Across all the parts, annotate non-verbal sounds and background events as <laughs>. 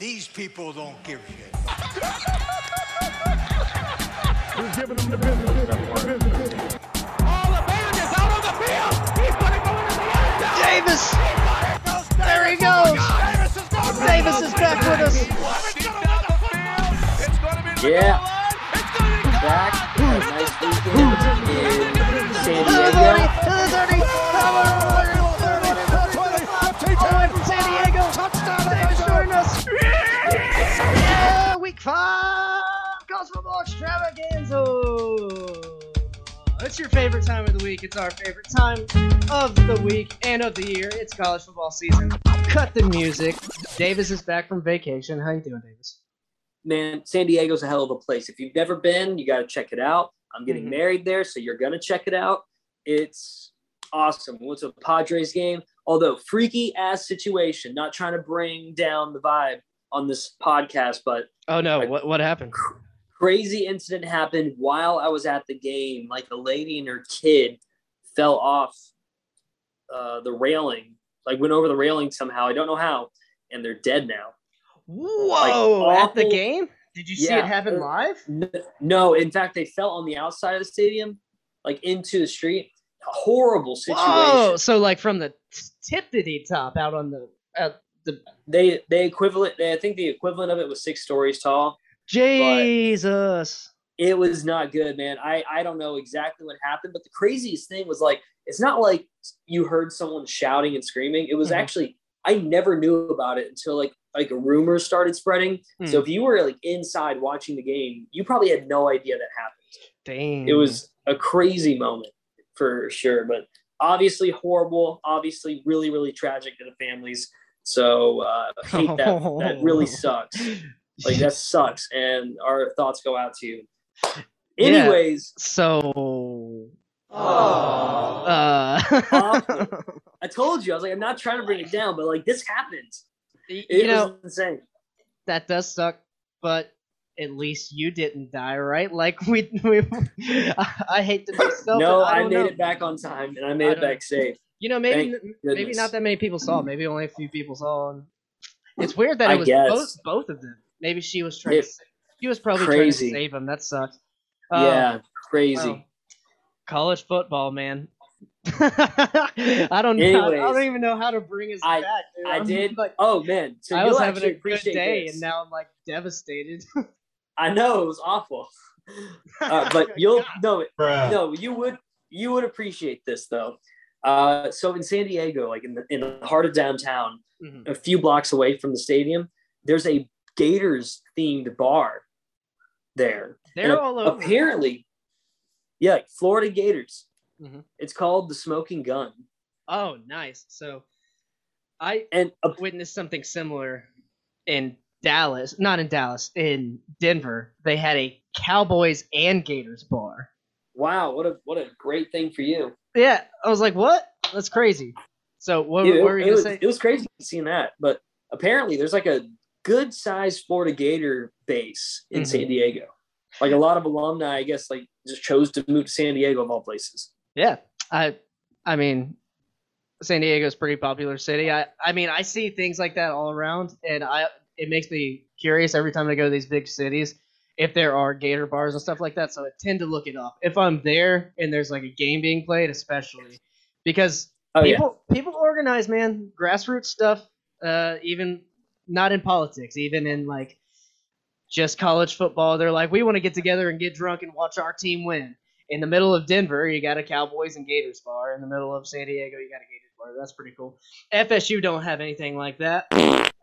These people don't give a shit. Who's giving them the business? All the man is out on the field. He's going to go into the end zone. Davis! There he goes! Davis is going to Davis is back with us. It's It's your favorite time of the week. It's our favorite time of the week and of the year. It's college football season. Cut the music. Davis is back from vacation. How you doing, Davis? Man, San Diego's a hell of a place. If you've never been, you got to check it out. I'm getting Mhm. married there, so you're gonna check it out. It's awesome. To a Padres game, although freaky ass situation. Not trying to bring down the vibe on this podcast, but Oh no, Like- what what happened? Crazy incident happened while I was at the game. Like a lady and her kid fell off uh, the railing, like went over the railing somehow. I don't know how, and they're dead now. Whoa! at the game? Did you see it happen live? No, in fact, they fell on the outside of the stadium, like into the street. A horrible situation. Whoa! So like from the tippity top out on the uh, the They they equivalent. They, I think the equivalent of it was six stories tall. Jesus. it was not good, man. I I don't know exactly what happened, but the craziest thing was like it's not like you heard someone shouting and screaming. It was Mhm. actually I never knew about it until like like a rumor started spreading. So Hmm. if you were like inside watching the game, you probably had no idea that happened. Dang. It was a crazy moment for sure, but obviously horrible, obviously really really tragic to the families. So uh, I hate that. that really <laughs> sucks. Like that <laughs> sucks, and our thoughts go out to you. Yeah. Anyways, So. Aw. Uh, <laughs> I told you I was like I'm not trying to bring it down, but like this happened. y- It you know was insane. that does suck, but at least you didn't die, right? Like <laughs> we, we I, I hate to be so. no, I, I, made know. it back on time, and I I made it back safe. You know, maybe Thank maybe goodness. not that many people saw. Maybe only a few people saw. And it's weird that it was both both of them. Maybe she was trying. It- to sa- She was probably Crazy. trying to save him. That sucks. Uh, yeah, crazy. wow. college football, man. <laughs> I don't know. I don't even know how to bring us I- back. Dude. I I'm did. Like, oh man, so I was having a good day, this. and now I'm like devastated. <laughs> I know it was awful, <laughs> uh, but you'll no, no, you would you would appreciate this though. Uh, so in San Diego, like in the in the heart of downtown, Mhm. a few blocks away from the stadium, there's a Gators themed bar there. They're And all over. Apparently, yeah, Florida Gators. Mhm. It's called the Smoking Gun, Oh, nice. So, I and uh, witnessed something similar in Dallas. Not in Dallas, in Denver. They had a Cowboys and Gators bar. wow, what a what a great thing for you. Yeah, I was like, "What? That's crazy." So, what, Dude, what were you it, gonna was, say? it was crazy seeing that, but apparently there's like a good sized Florida Gator base in Mhm. San Diego. Like a lot of alumni, I guess, like just chose to move to San Diego of all places. Yeah, I, I mean, San Diego's a pretty popular city. I, I mean, I see things like that all around, and I, it makes me curious every time I go to these big cities if there are Gator bars and stuff like that. So I tend to look it up if I'm there and there's like a game being played, especially because Oh yeah, people people organize, man, grassroots stuff. Uh, even not in politics, even in like just college football. They're like, we want to get together and get drunk and watch our team win. In the middle of Denver, you got a Cowboys and Gators bar. In the middle of San Diego, you got a Gators bar. That's pretty cool. FSU don't have anything like that.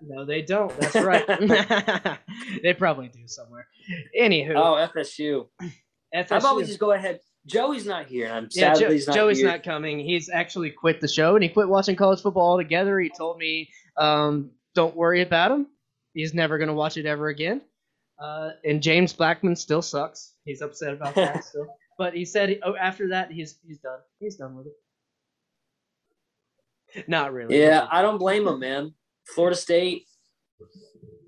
No, they don't. That's right. <laughs> <laughs> they probably do somewhere. Anywho, oh FSU. FSU. How about we just go ahead? Joey's not here. and I'm Yeah, he's not Joey's here. not coming. He's actually quit the show and he quit watching college football altogether. He told me, um, "Don't worry about him. He's never gonna watch it ever again." Uh, and James Blackman still sucks. He's upset about that <laughs> still. But he said, "Oh, after that, he's he's done. He's done with it." Not really. Yeah, I don't blame him, man. Florida State,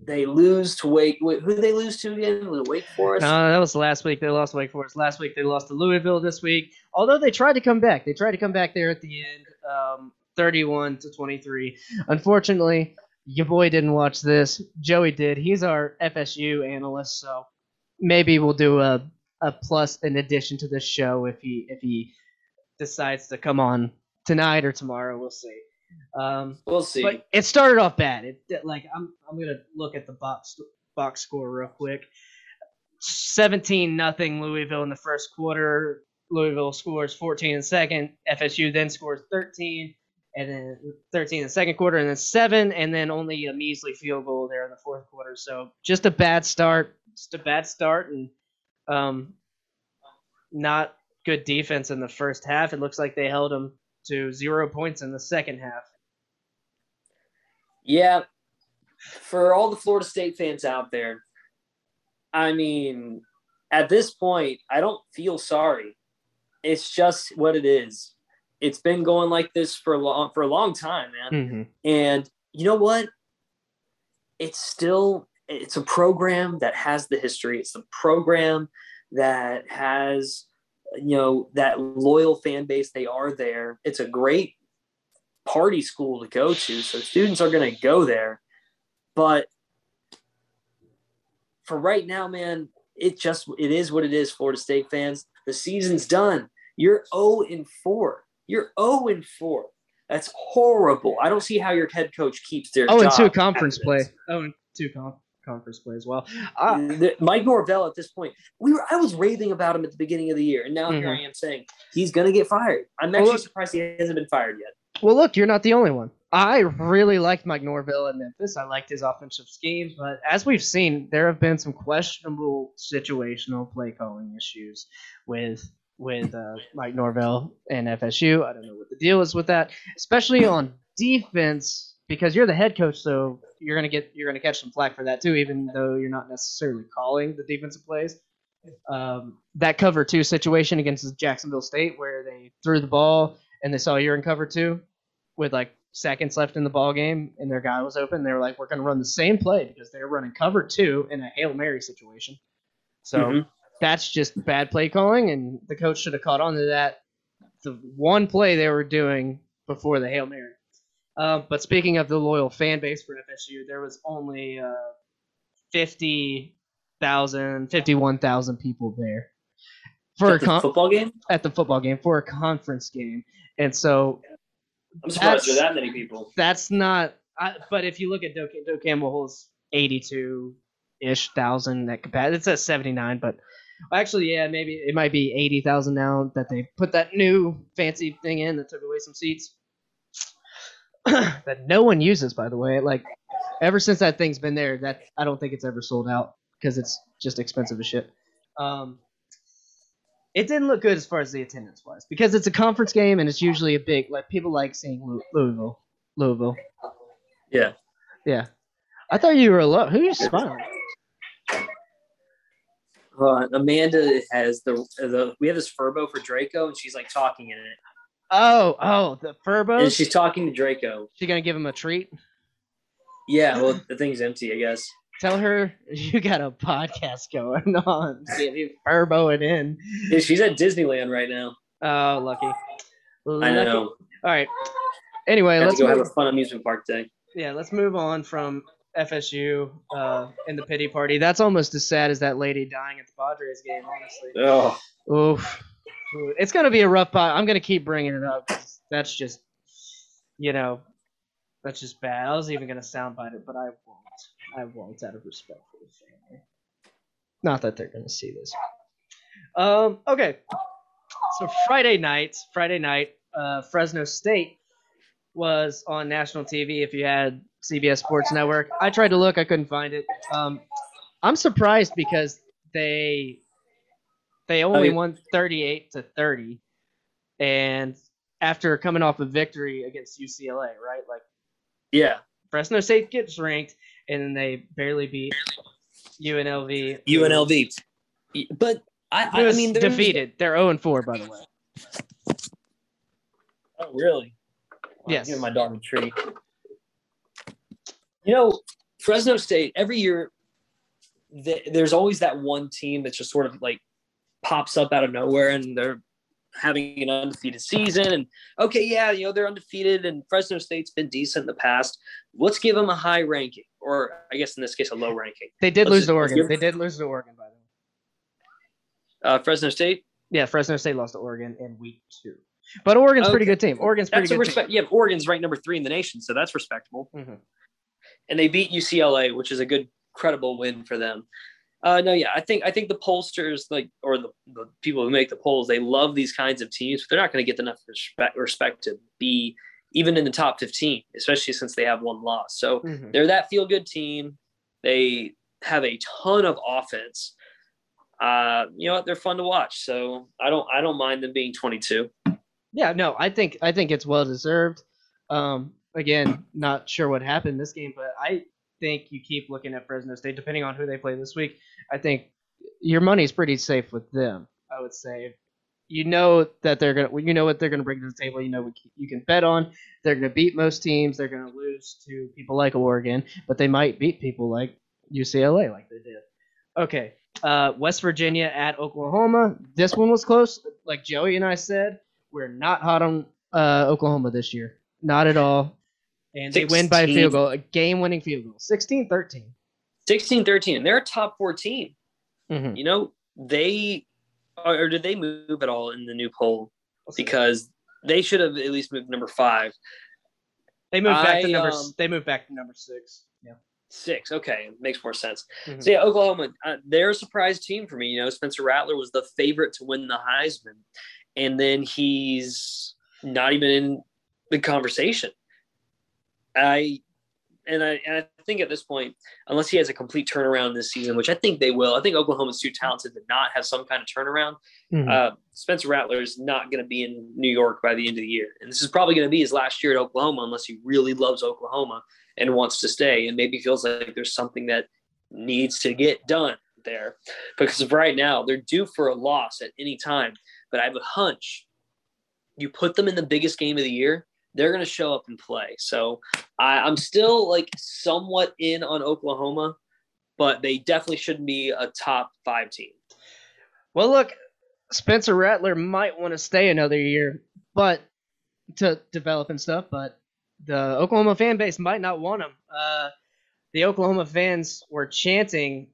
they lose to Wake. Wait, who did they lose to again? Was Wake Forest? No, that was last week. They lost to Wake Forest. Last week they lost to Louisville. This week, although they tried to come back, they tried to come back there at the end, um, thirty-one to twenty-three. Unfortunately, your boy didn't watch this. Joey did. He's our FSU analyst, so maybe we'll do a a plus in addition to this show if he if he decides to come on tonight or tomorrow. We'll see. Um, We'll see. but it started off bad. It like I'm I'm gonna look at the box box score real quick. Seventeen nothing Louisville in the first quarter. Louisville scores 14 in second. FSU then scores 13, and then 13 in the second quarter, and then seven, and then only a measly field goal there in the fourth quarter. So just a bad start. Just a bad start, and um, not good defense in the first half. It looks like they held them to zero points in the second half. Yeah, for all the Florida State fans out there, I mean, at this point, I don't feel sorry. It's just what it is. It's been going like this for a long for a long time, man. Mm-hmm. And you know what? It's still it's a program that has the history. It's a program that has you know that loyal fan base. They are there. It's a great party school to go to, so students are going to go there. But for right now, man, it just it is what it is. Florida State fans, the season's done. You're 0 and 4. You're 0 and 4. That's horrible. I don't see how your head coach keeps their Oh, and two conference play. Oh, and two con- conference play as well. Uh, The- Mike Norvell at this point, we were I was raving about him at the beginning of the year, and now here I am saying he's gonna get fired. I'm Well, actually look- surprised he hasn't been fired yet. well, look, you're not the only one. I really liked Mike Norvell in Memphis. I liked his offensive scheme, but as we've seen, there have been some questionable situational play calling issues with with uh, Mike Norvell and FSU. I don't know what the deal is with that, especially on defense, because you're the head coach, so you're gonna get you're gonna catch some flack for that too, even though you're not necessarily calling the defensive plays. Um, that cover two situation against Jacksonville State, where they threw the ball and they saw you're in cover two with like seconds left in the ball game and their guy was open. They were like, we're to run the same play because they're running cover two in a Hail Mary situation. So Mhm. That's just bad play calling, and the coach should have caught on to that. The one play they were doing before the Hail Mary. Uh, but speaking of the loyal fan base for FSU, there was only uh, 50,000, 51,000 people there for a At the con- football game, at the football game for a conference game. And so I'm surprised there that many people. that's not. I, but if you look at Doak, Doak Campbell holds eighty-two ish thousand at capacity. It's at seventy-nine, but actually, yeah, maybe it might be eighty thousand now that they put that new fancy thing in that took away some seats <clears throat> that no one uses. By the way, like ever since that thing's been there, that I don't think it's ever sold out because it's just expensive as shit. Um, it didn't look good as far as the attendance was because it's a conference game and it's usually a big like people like seeing Lou- Louisville. Louisville. Yeah. Yeah. I thought you were alone. Who are you smiling? Uh, Amanda has the the we have this Furbo for Draco, and she's like talking in it, Oh, oh, the Furbo. and she's talking to Draco. she gonna give him a treat? Yeah, well, the thing's empty, I guess. Tell her you got a podcast going on. <laughs> See if you Furbo it in. Yeah, she's at Disneyland right now. Oh, lucky. I know. All right. Anyway, let's go move, have a fun amusement park day. yeah, let's move on from FSU uh, and the pity party. That's almost as sad as that lady dying at the Padres game. Honestly. Oh, Oof. It's gonna be a rough pot. I'm gonna keep bringing it up. That's just, you know, that's just bad. I was even gonna soundbite it, but I won't. I won't out of respect for the family. Not that they're gonna see this. Um. Okay. So Friday night, Friday night, uh, Fresno State was on national TV. If you had CBS Sports Network, I tried to look, I couldn't find it. Um, I'm surprised because they they only Okay. won 38 to 30, and after coming off a victory against UCLA, right? Like yeah. Fresno State gets ranked, and then they barely beat UNLV. UNLV. But I, I, I mean, defeated. They're 0 and 4, by the way. Oh, really? Well, Yes. Giving my dog a treat. You know, Fresno State, every year, th- there's always that one team that just sort of like pops up out of nowhere and they're having an undefeated season. And okay, yeah, you know, they're undefeated and Fresno State's been decent in the past. Let's give them a high ranking, or I guess in this case, a low ranking. They did Let's lose just- to Oregon. give- They did lose to Oregon, by the way. Uh, Fresno State. Yeah, Fresno State lost to Oregon in week two. But Oregon's a pretty good team. Oregon's pretty That's good respect. Yeah, Oregon's ranked number three in the nation, so that's respectable. team. And they beat UCLA, which is a good, credible win for them. Uh, no, yeah, I think I think the pollsters, like, or the, the people who make the polls, they love these kinds of teams, but they're not going to get enough respect, respect to be even in the top 15, especially since they have one loss. So Mhm. they're that feel good team. They have a ton of offense. Uh, you know what? They're fun to watch. So I don't I don't mind them being 22. Yeah, no, I think I think it's well deserved. Um, again, not sure what happened this game, but I think you keep looking at Fresno State, depending on who they play this week. I think your money's pretty safe with them. I would say, you know that they're gonna, you know what they're gonna bring to the table. You know what you can bet on. They're gonna beat most teams. They're gonna lose to people like Oregon, but they might beat people like UCLA, like they did. Okay, uh, West Virginia at Oklahoma. This one was close. Like Joey and I said, we're not hot on uh, Oklahoma this year. Not at all. And they win by a field goal, a game winning field goal. 16 13. 16 13, and they're a top four team. Mm-hmm. You know, they or did they move at all in the new poll? Because they should have at least moved number five. They moved back to number. um, they moved back to number six. Yeah. Six. Okay. Makes more sense. Mhm. So yeah, Oklahoma, uh, they're a surprise team for me. You know, Spencer Rattler was the favorite to win the Heisman, and then he's not even in the conversation. I and I and I think at this point, unless he has a complete turnaround this season, which I think they will, I think Oklahoma's too talented to not have some kind of turnaround. Mhm. Uh, Spencer Rattler is not going to be in New York by the end of the year, and this is probably going to be his last year at Oklahoma, unless he really loves Oklahoma and wants to stay, and maybe feels like there's something that needs to get done there. Because of right now, they're due for a loss at any time. But I have a hunch you put them in the biggest game of the year, they're going to show up and play. So I, I'm still like somewhat in on Oklahoma, but they definitely shouldn't be a top five team. Well, look, Spencer Rattler might want to stay another year, but to develop and stuff. But the Oklahoma fan base might not want him. Uh, the Oklahoma fans were chanting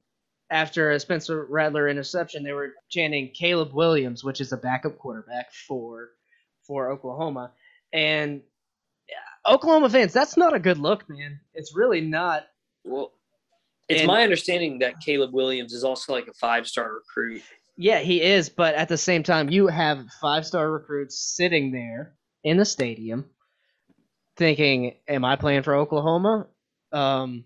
after a Spencer Rattler interception. They were chanting Caleb Williams, which is a backup quarterback for for Oklahoma, and Oklahoma fans. That's not a good look, man. It's really not. Well, it's And- my understanding that Caleb Williams is also like a five star recruit. Yeah, he is, but at the same time, you have five star recruits sitting there in the stadium thinking, Am I playing for Oklahoma? Um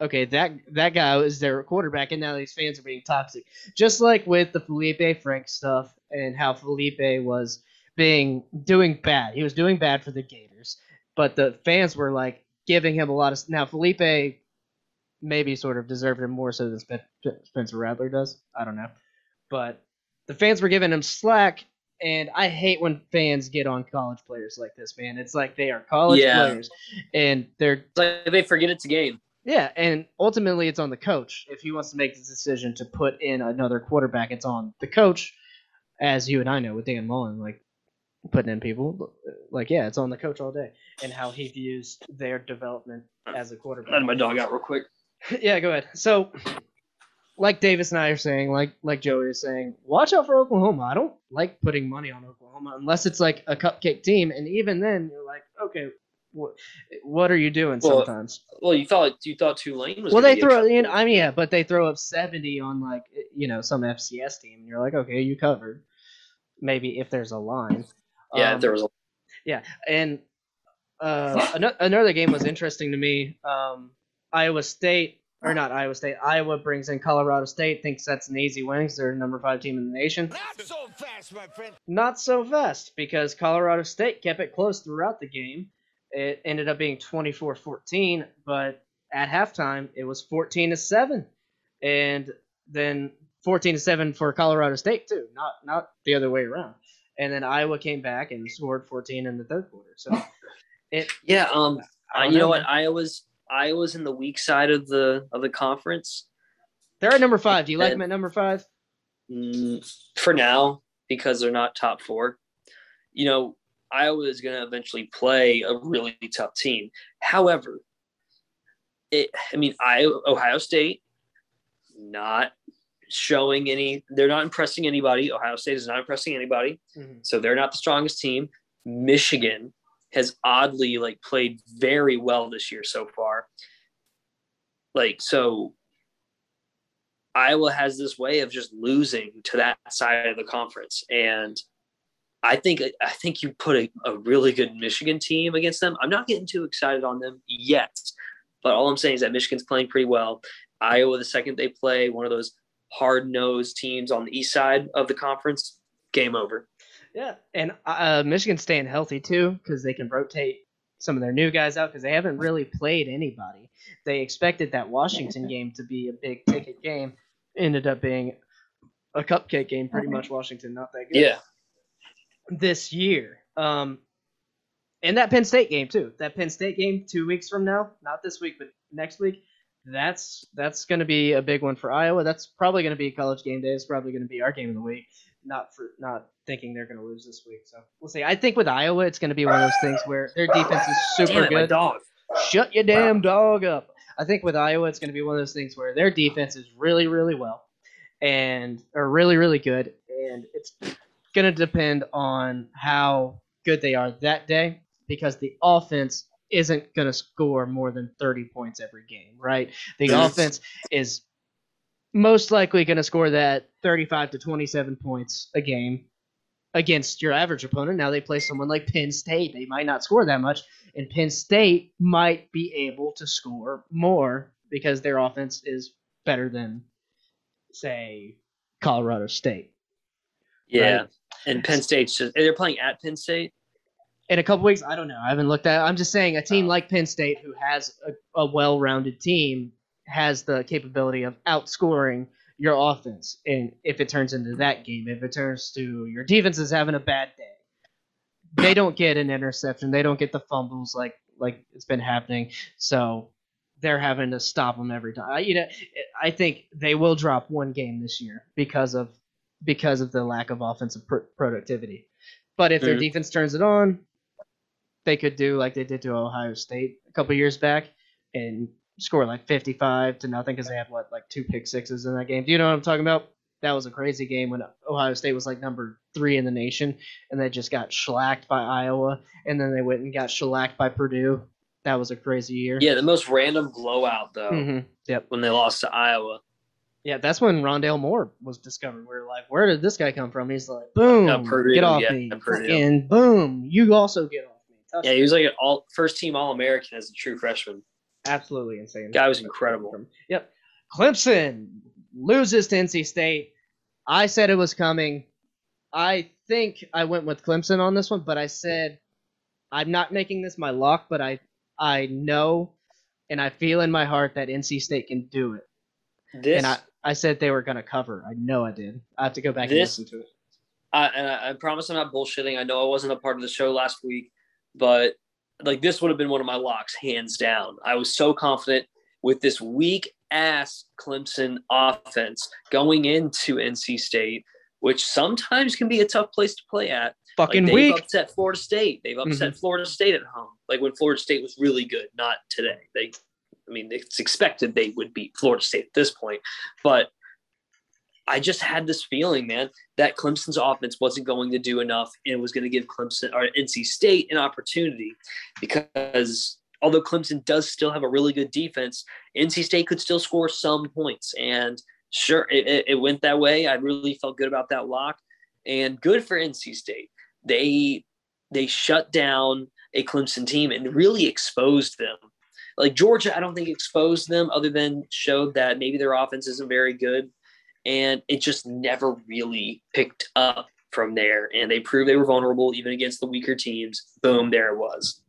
okay, that that guy was their quarterback and now these fans are being toxic. Just like with the Feleipe Frank stuff and how Feleipe was being doing bad. He was doing bad for the Gators, but the fans were like giving him a lot of now Feleipe maybe sort of deserved him more so than Spencer Rattler does. I don't know. But the fans were giving him slack, and I hate when fans get on college players like this, man. It's like they are college Yeah. players, and they're It's like they forget it's a game. yeah, and ultimately it's on the coach if he wants to make the decision to put in another quarterback. It's on the coach, as you and I know with Dan Mullen, like putting in people. Like yeah, it's on the coach all day, and how he views their development as a quarterback. Let my dog out real quick. <laughs> yeah, go ahead. So, like Davis and I are saying, like like Joey is saying, watch out for Oklahoma. I don't like putting money on Oklahoma unless it's like a cupcake team, and even then, you're like, okay, what what are you doing Well, sometimes? Well, you thought you thought Tulane was. Well, they throw, you know, I mean, yeah, but they throw up seventy on like you know some FCS team, and you're like, okay, you covered. Maybe if there's a line. Yeah, Um, there was. A, and uh, another game was interesting to me. Um, Iowa State, or not Iowa State, Iowa brings in Colorado State, thinks that's an easy win 'cause they're the number five team in the nation. Not so fast, my friend. Not so fast because Colorado State kept it close throughout the game. It ended up being 24 14, but at halftime it was 14 to 7. And then 14 to 7 for Colorado State, too, not, not the other way around. And then Iowa came back and scored 14 in the third quarter. So <laughs> it, yeah. Um. I you know know, what? Iowa's Iowa's in the weak side of the of the conference they're at number five. Do you like And- them at number five? mm, for now because they're not top four. You know, Iowa is going to eventually play a really tough team. However, it, I mean, Iowa, Ohio State, not showing any, they're not impressing anybody. Ohio State is not impressing anybody. Mhm. So they're not the strongest team. Michigan has oddly like played very well this year so far. Like, so Iowa has this way of just losing to that side of the conference. And I think I think you put a, a really good Michigan team against them. I'm not getting too excited on them yet, but all I'm saying is that Michigan's playing pretty well. Iowa, the second they play one of those hard nosed teams on the east side of the conference, game over. Yeah, and uh, Michigan's staying healthy too because they can rotate some of their new guys out because they haven't really played anybody. They expected that Washington game to be a big ticket game, ended up being a cupcake game. Pretty much Washington not that good. Yeah. this year. Um, and that Penn State game too. That Penn State game two weeks from now, not this week, but next week. That's that's going to be a big one for Iowa. That's probably going to be college game day. It's probably going to be our game of the week. Not for not thinking they're going to lose this week. So we'll see. I think with Iowa, it's going to be one of those things where their defense is <laughs> super it, good. dog. Shut your damn dog up. I think with Iowa, it's going to be one of those things where their defense is really, really well, and are really, really good, and it's going to depend on how good they are that day because the offense isn't going to score more than 30 points every game, right? The offense is most likely going to score that 35 to 27 points a game against your average opponent. Now they play someone like Penn State. They might not score that much, and Penn State might be able to score more because their offense is better than, say, Colorado State. Yeah. Right. And Penn State's just they're playing at Penn State. In a couple weeks, I don't know. I haven't looked at. It. I'm just saying a team like Penn State, who has a, a well-rounded team, has the capability of outscoring your offense. And if it turns into that game, if it turns to your defense is having a bad day, they don't get an interception. They don't get the fumbles like like it's been happening. So they're having to stop them every time. I, you know, I think they will drop one game this year because of because of the lack of offensive pr- productivity. But if their Mhm. defense turns it on, they could do like they did to Ohio State a couple years back and score like 55 to nothing because they had what like two pick sixes in that game. Do you know what I'm talking about? That was a crazy game when Ohio State was like number three in the nation, and they just got shellacked by Iowa, and then they went and got shellacked by Purdue. That was a crazy year. Yeah, the most random blowout though hmm Yep. when they lost to Iowa. Yeah, that's when Rondale Moore was discovered. We are like, where did this guy come from? He's like, boom, Purdue, get off yeah, me, Purdue. and boom, you also get off. Touchdown. Yeah, he was like an all first team All American as a true freshman. absolutely insane. Guy was incredible. Yep. Clemson loses to NC State. I said it was coming. I think I went with Clemson on this one, but I said I'm not making this my lock, but I I know and I feel in my heart that NC State can do it. This And I, I said they were gonna cover. I know I did. I have to go back This- and listen to it. I, and I, I promise I'm not bullshitting. I know I wasn't a part of the show last week, but like this would have been one of my locks, hands down. I was so confident with this weak ass Clemson offense going into NC State, which sometimes can be a tough place to play at. Like, Fucking they've weak. upset Florida State. They've mm-hmm. upset Florida State at home. Like when Florida State was really good, not today. They, I mean, it's expected they would beat Florida State at this point, but I just had this feeling, man, that Clemson's offense wasn't going to do enough and was going to give Clemson or NC State an opportunity because although Clemson does still have a really good defense, NC State could still score some points. And sure, it, it, went that way. I really felt good about that lock and good for NC State. They they shut down a Clemson team and really exposed them. Like Georgia, I don't think exposed them other than showed that maybe their offense isn't very good. And it just never really picked up from there. And they proved they were vulnerable even against the weaker teams. Boom, there it was.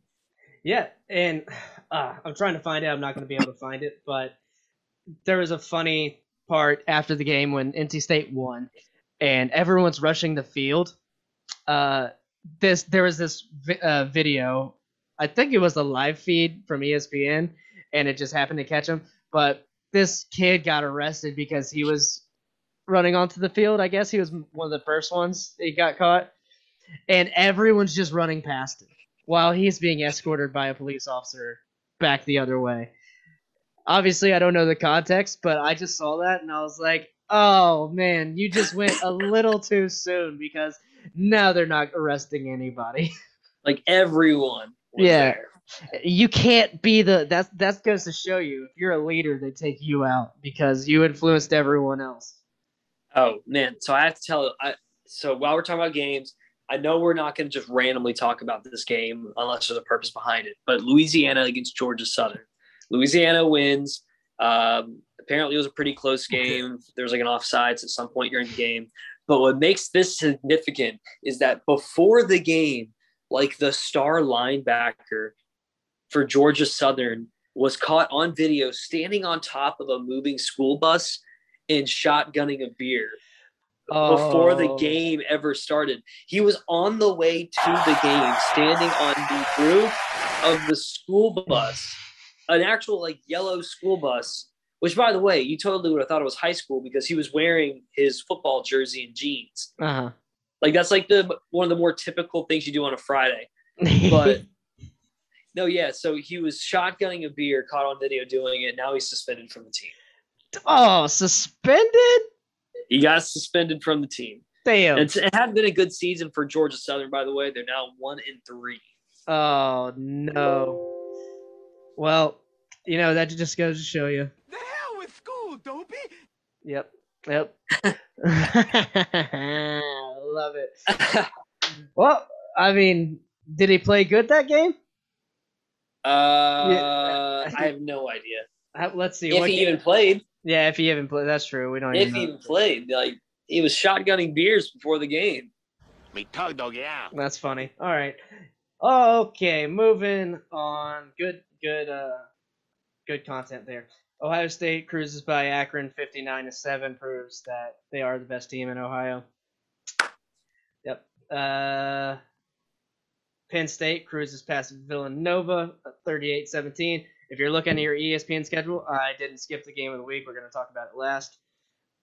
Yeah, and uh, I'm trying to find it. I'm not going to be able to find it, but there was a funny part after the game when NC State won, and everyone's rushing the field. Uh, this there was this vi- uh, video. I think it was a live feed from ESPN, and it just happened to catch him. But this kid got arrested because he was running onto the field. I guess he was one of the first ones he got caught, and everyone's just running past him while he's being escorted by a police officer back the other way. Obviously, I don't know the context, but I just saw that and I was like, "Oh man, you just went a little too soon because now they're not arresting anybody." <laughs> Like everyone. Was Yeah. There. you can't be the that's that goes to show you if you're a leader they take you out because you influenced everyone else Oh man, so I have to tell. I so while we're talking about games, I know we're not going to just randomly talk about this game unless there's a purpose behind it. But Louisiana against Georgia Southern, Louisiana wins. Um, apparently, it was a pretty close game. There was like an offsides at some point during the game. But what makes this significant is that before the game, like the star linebacker for Georgia Southern was caught on video standing on top of a moving school bus and shotgunning a beer before the Oh. game ever started. He was on the way to the game, standing on the roof of the school bus, an actual like yellow school bus. Which, by the way, you totally would have thought it was high school because he was wearing his football jersey and jeans. uh-huh Like that's like the one of the more typical things you do on a Friday. But <laughs> no, yeah. So he was shotgunning a beer, caught on video doing it. Now he's suspended from the team. Oh suspended He got suspended from the team. damn It's, it hadn't been a good season for Georgia Southern, by the way. They're now one in three. oh no well you know that just goes to show you The hell with school, dopey! yep yep <laughs> <laughs> love it well i mean did he play good that game Uh, I have no idea let's see if what he game- even played. Yeah if he even played that's true we don't even If even he even played, like he was shotgunning beers before the game. Me tug dog, yeah. That's funny. All right. Okay, moving on. Good, good, uh, good content there. Ohio State cruises by Akron, fifty-nine to seven, proves that they are the best team in Ohio. Yep. Uh, Penn State cruises past Villanova, 38-17. If you're looking at your ESPN schedule, I didn't skip the game of the week. We're going to talk about it last.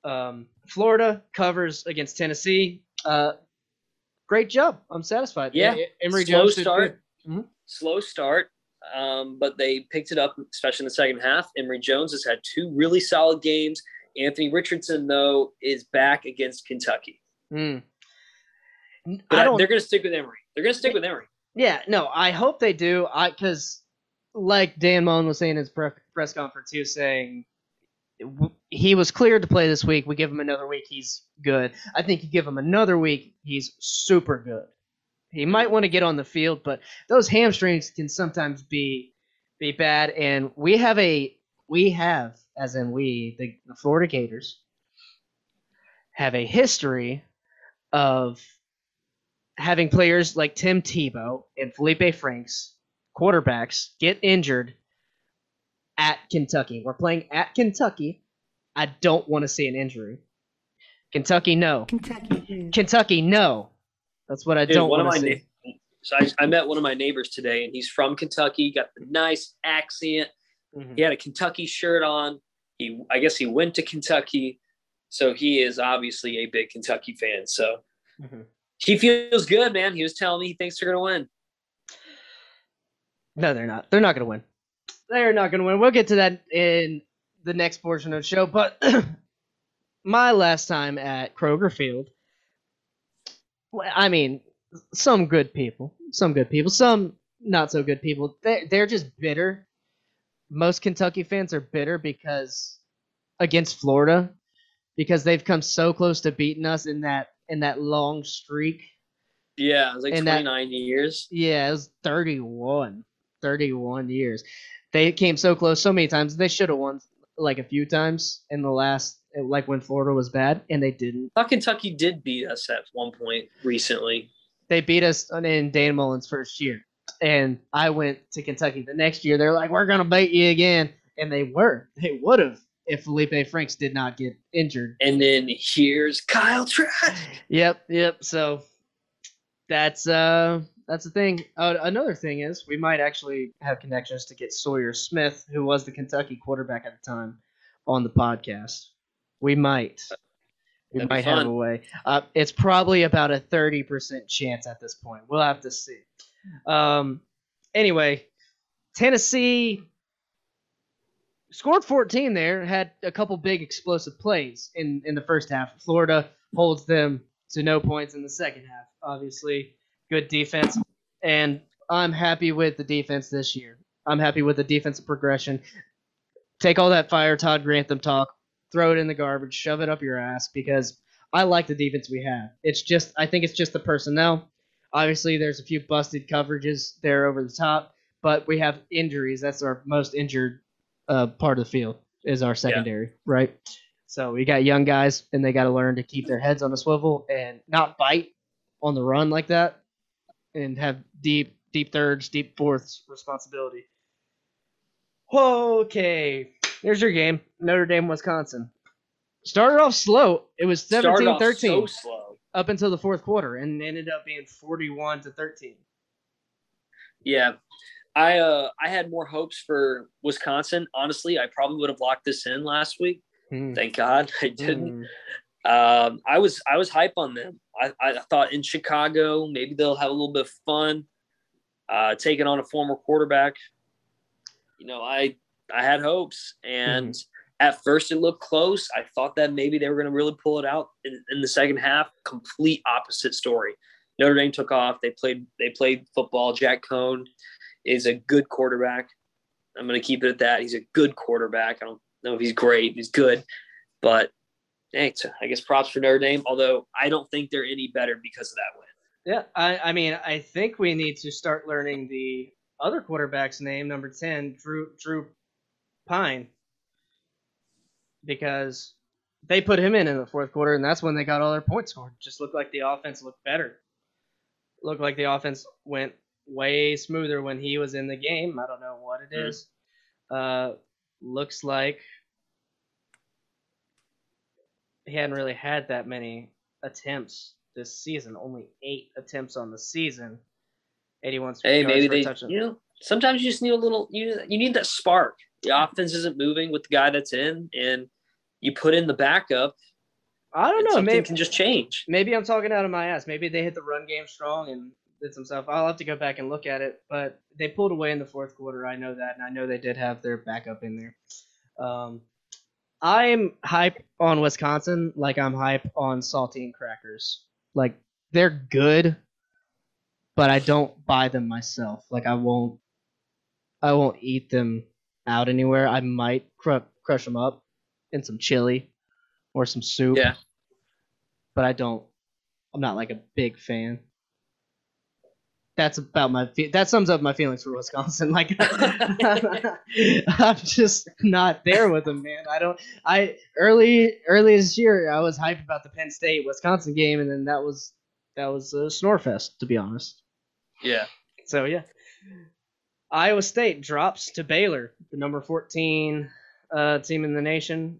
Um, Florida covers against Tennessee. Uh, great job. I'm satisfied. Yeah. Emory Slow Jones start. Mhm. Slow start. Um, but they picked it up, especially in the second half. Emory Jones has had two really solid games. Anthony Richardson, though, is back against Kentucky. Mm. But I I- don't. they're going to stick with Emory. They're going to stick with Emory. Yeah, no, I hope they do. I because, like Dan Mullen was saying in his press conference, was saying he was cleared to play this week. We give him another week, he's good. I think you give him another week, he's super good. He might want to get on the field, but those hamstrings can sometimes be be bad. And we have a we have, as in we, the, the Florida Gators, have a history of having players like Tim Tebow and Feleipe Franks, quarterbacks, get injured at Kentucky. We're playing at Kentucky. I don't want to see an injury. Kentucky, no. Kentucky. Kentucky, no. That's what I Dude, don't want to see. na- so I, I met one of my neighbors today, and he's from Kentucky. Got the nice accent. Mhm. He had a Kentucky shirt on. He, I guess, he went to Kentucky, so he is obviously a big Kentucky fan. So Mhm. he feels good, man. He was telling me he thinks they're gonna win. No, they're not. They're not going to win. They're not going to win. We'll get to that in the next portion of the show. But <clears throat> my last time at Kroger Field, I mean, some good people, some good people, some not so good people. They they're just bitter. Most Kentucky fans are bitter because against Florida because they've come so close to beating us in that in that long streak. Yeah, it was like And that- 29 years. Yeah, it was 31. 31 years. They came so close so many times. They should have won like a few times in the last, like when Florida was bad, and they didn't. I thought Kentucky did beat us at one point recently. They beat us in Dan Mullen's first year. And I went to Kentucky the next year. They're like, we're going to beat you again. And they were. They would have if Feleipe Franks did not get injured. And then here's Kyle Trask. Yep, yep. So that's uh that's the thing. Uh, another thing is we might actually have connections to get Sawyer Smith, who was the Kentucky quarterback at the time, on the podcast. We might. We That'd might have a way. Uh, it's probably about a thirty percent chance at this point. We'll have to see. Um, anyway, Tennessee scored 14 there. Had a couple big explosive plays in in the first half. Florida holds them to no points in the second half. Obviously, good defense, and I'm happy with the defense this year. I'm happy with the defensive progression. Take all that fire Todd Grantham talk, throw it in the garbage, shove it up your ass because I like the defense we have. It's just I think it's just the personnel. Obviously, there's a few busted coverages there over the top, but we have injuries. That's our most injured uh, part of the field is our secondary, right? So we got young guys, and they got to learn to keep their heads on a swivel and not bite on the run like that, and have deep, deep thirds, deep fourths responsibility. Okay, here's your game: Notre Dame, Wisconsin. Started off slow. It was Started 17-13 so slow. up until the fourth quarter, and ended up being 41 to 13. Yeah. I uh I had more hopes for Wisconsin. Honestly, I probably would have locked this in last week. Hmm. Thank God I didn't. Mm. Um, I was I was hype on them. I, I thought in Chicago maybe they'll have a little bit of fun, uh, taking on a former quarterback. You know, I I had hopes, and at first it looked close. I thought that maybe they were going to really pull it out in, in the second half. Complete opposite story. Notre Dame took off. They played they played football. Jack Coan is a good quarterback. I'm going to keep it at that. He's a good quarterback. I don't know if he's great. He's good, but so I guess props for Notre Dame. Although I don't think they're any better because of that win. Yeah, I, I mean, I think we need to start learning the other quarterback's name, number 10, Drew, Drew Pyne, because they put him in in the fourth quarter, and that's when they got all their points scored. Just looked like the offense looked better. Looked like the offense went way smoother when he was in the game. I don't know what it Mhm. is. Uh, looks like he hadn't really had that many attempts this season. Only eight attempts on the season. 81 Hey, maybe they you know sometimes you just need a little you you need that spark. The offense isn't moving with the guy that's in, and you put in the backup. I don't know. Maybe can just change. maybe I'm talking out of my ass. Maybe they hit the run game strong and did some stuff. I'll have to go back and look at it. But they pulled away in the fourth quarter. I know that, and I know they did have their backup in there. Um, I'm hype on Wisconsin, like I'm hype on saltine crackers. Like they're good, but I don't buy them myself. Like I won't, I won't eat them out anywhere. I might cr- crush them up in some chili or some soup Yeah. but I don't. I'm not like a big fan. That's about my. Fe- that sums up my feelings for Wisconsin. Like, <laughs> <laughs> I'm just not there with them, man. I don't. I early early this year, I was hyped about the Penn State Wisconsin game, and then that was that was a snore fest, to be honest. Yeah. So yeah, Iowa State drops to Baylor, the number 14 uh, team in the nation,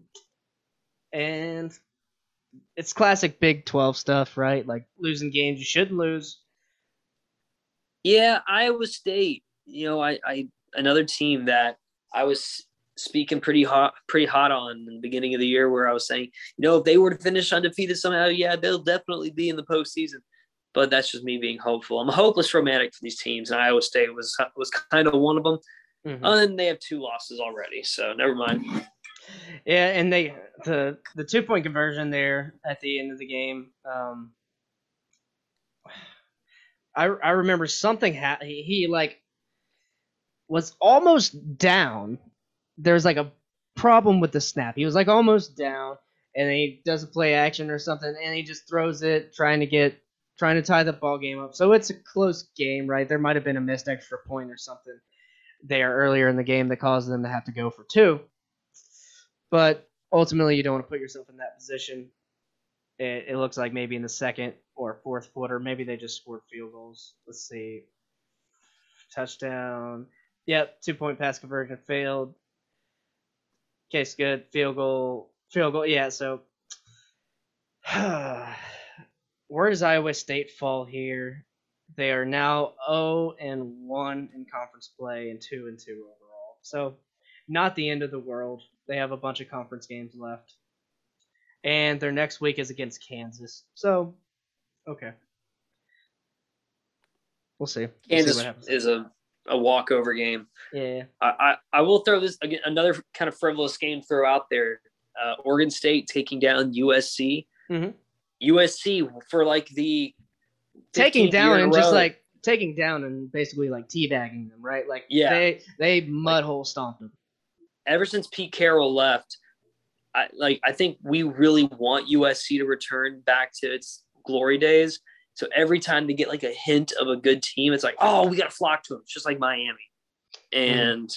and it's classic Big 12 stuff, right? Like losing games you shouldn't lose. Yeah, Iowa State. You know, I, I another team that I was speaking pretty hot, pretty hot on in the beginning of the year, where I was saying, you know, if they were to finish undefeated somehow, yeah, they'll definitely be in the postseason. But that's just me being hopeful. I'm a hopeless romantic for these teams, and Iowa State was was kind of one of them. Mhm. Uh, and they have two losses already, so never mind. Yeah, and they the the two point conversion there at the end of the game. Um, I I remember something ha- he, he like was almost down. There's like a problem with the snap. He was like almost down, and he does a play action or something, and he just throws it, trying to get trying to tie the ball game up. So it's a close game, right? There might have been a missed extra point or something there earlier in the game that caused them to have to go for two. But ultimately, you don't want to put yourself in that position. It, it looks like maybe in the second or fourth quarter, maybe they just scored field goals. Let's see. Touchdown. Yep, two point pass conversion failed. Case good. Field goal. Field goal. Yeah, so. <sighs> Where does Iowa State fall here? They are now 0 and 1 in conference play and 2 and 2 overall. So, not the end of the world. They have a bunch of conference games left. and their next week is against Kansas. So, okay, we'll see. We'll Kansas what happens. is a, a walkover game. yeah. I, I, I will throw this again another kind of frivolous game to throw out there. Uh, Oregon State taking down USC. Mhm. USC for like the taking down and just like taking down and basically like teabagging them, right? Like Yeah. they they mud hole stomped them. ever since Pete Carroll left, I like I think we really want USC to return back to its glory days. So every time they get like a hint of a good team, it's like, oh, we got to flock to them. It's just like Miami, and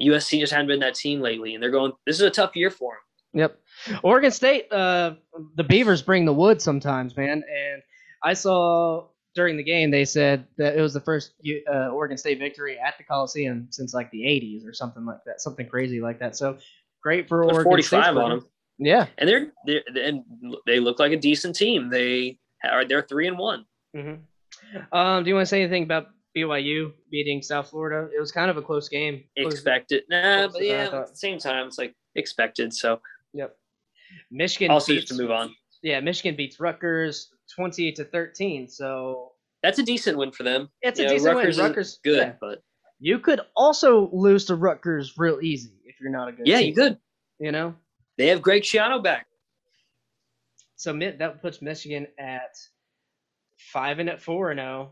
USC just hadn't been that team lately, and they're going. This is a tough year for them. Yep. Oregon State, uh, the Beavers bring the wood sometimes, man. And I saw during the game they said that it was the first uh, Oregon State victory at the Coliseum since like the '80s or something like that, something crazy like that. So great for Oregon 45 State's on them, Yeah. and they're, they're and they look like a decent team. They are they're three and one. hmm Um, do you want to say anything about BYU beating South Florida? It was kind of a close game. Close- Expected, nah, but yeah, at the same time, it's like expected. So Yep. Michigan also beats, to move on, Yeah, Michigan beats Rutgers 28 to 13. So that's a decent win for them. it's You a know, decent Rutgers win. Rutgers good, yeah. but You could also lose to Rutgers real easy if you're not a good yeah, team, you good. You know? They have Greg Schiano back. So that puts Michigan at 5 and at 4 and 0.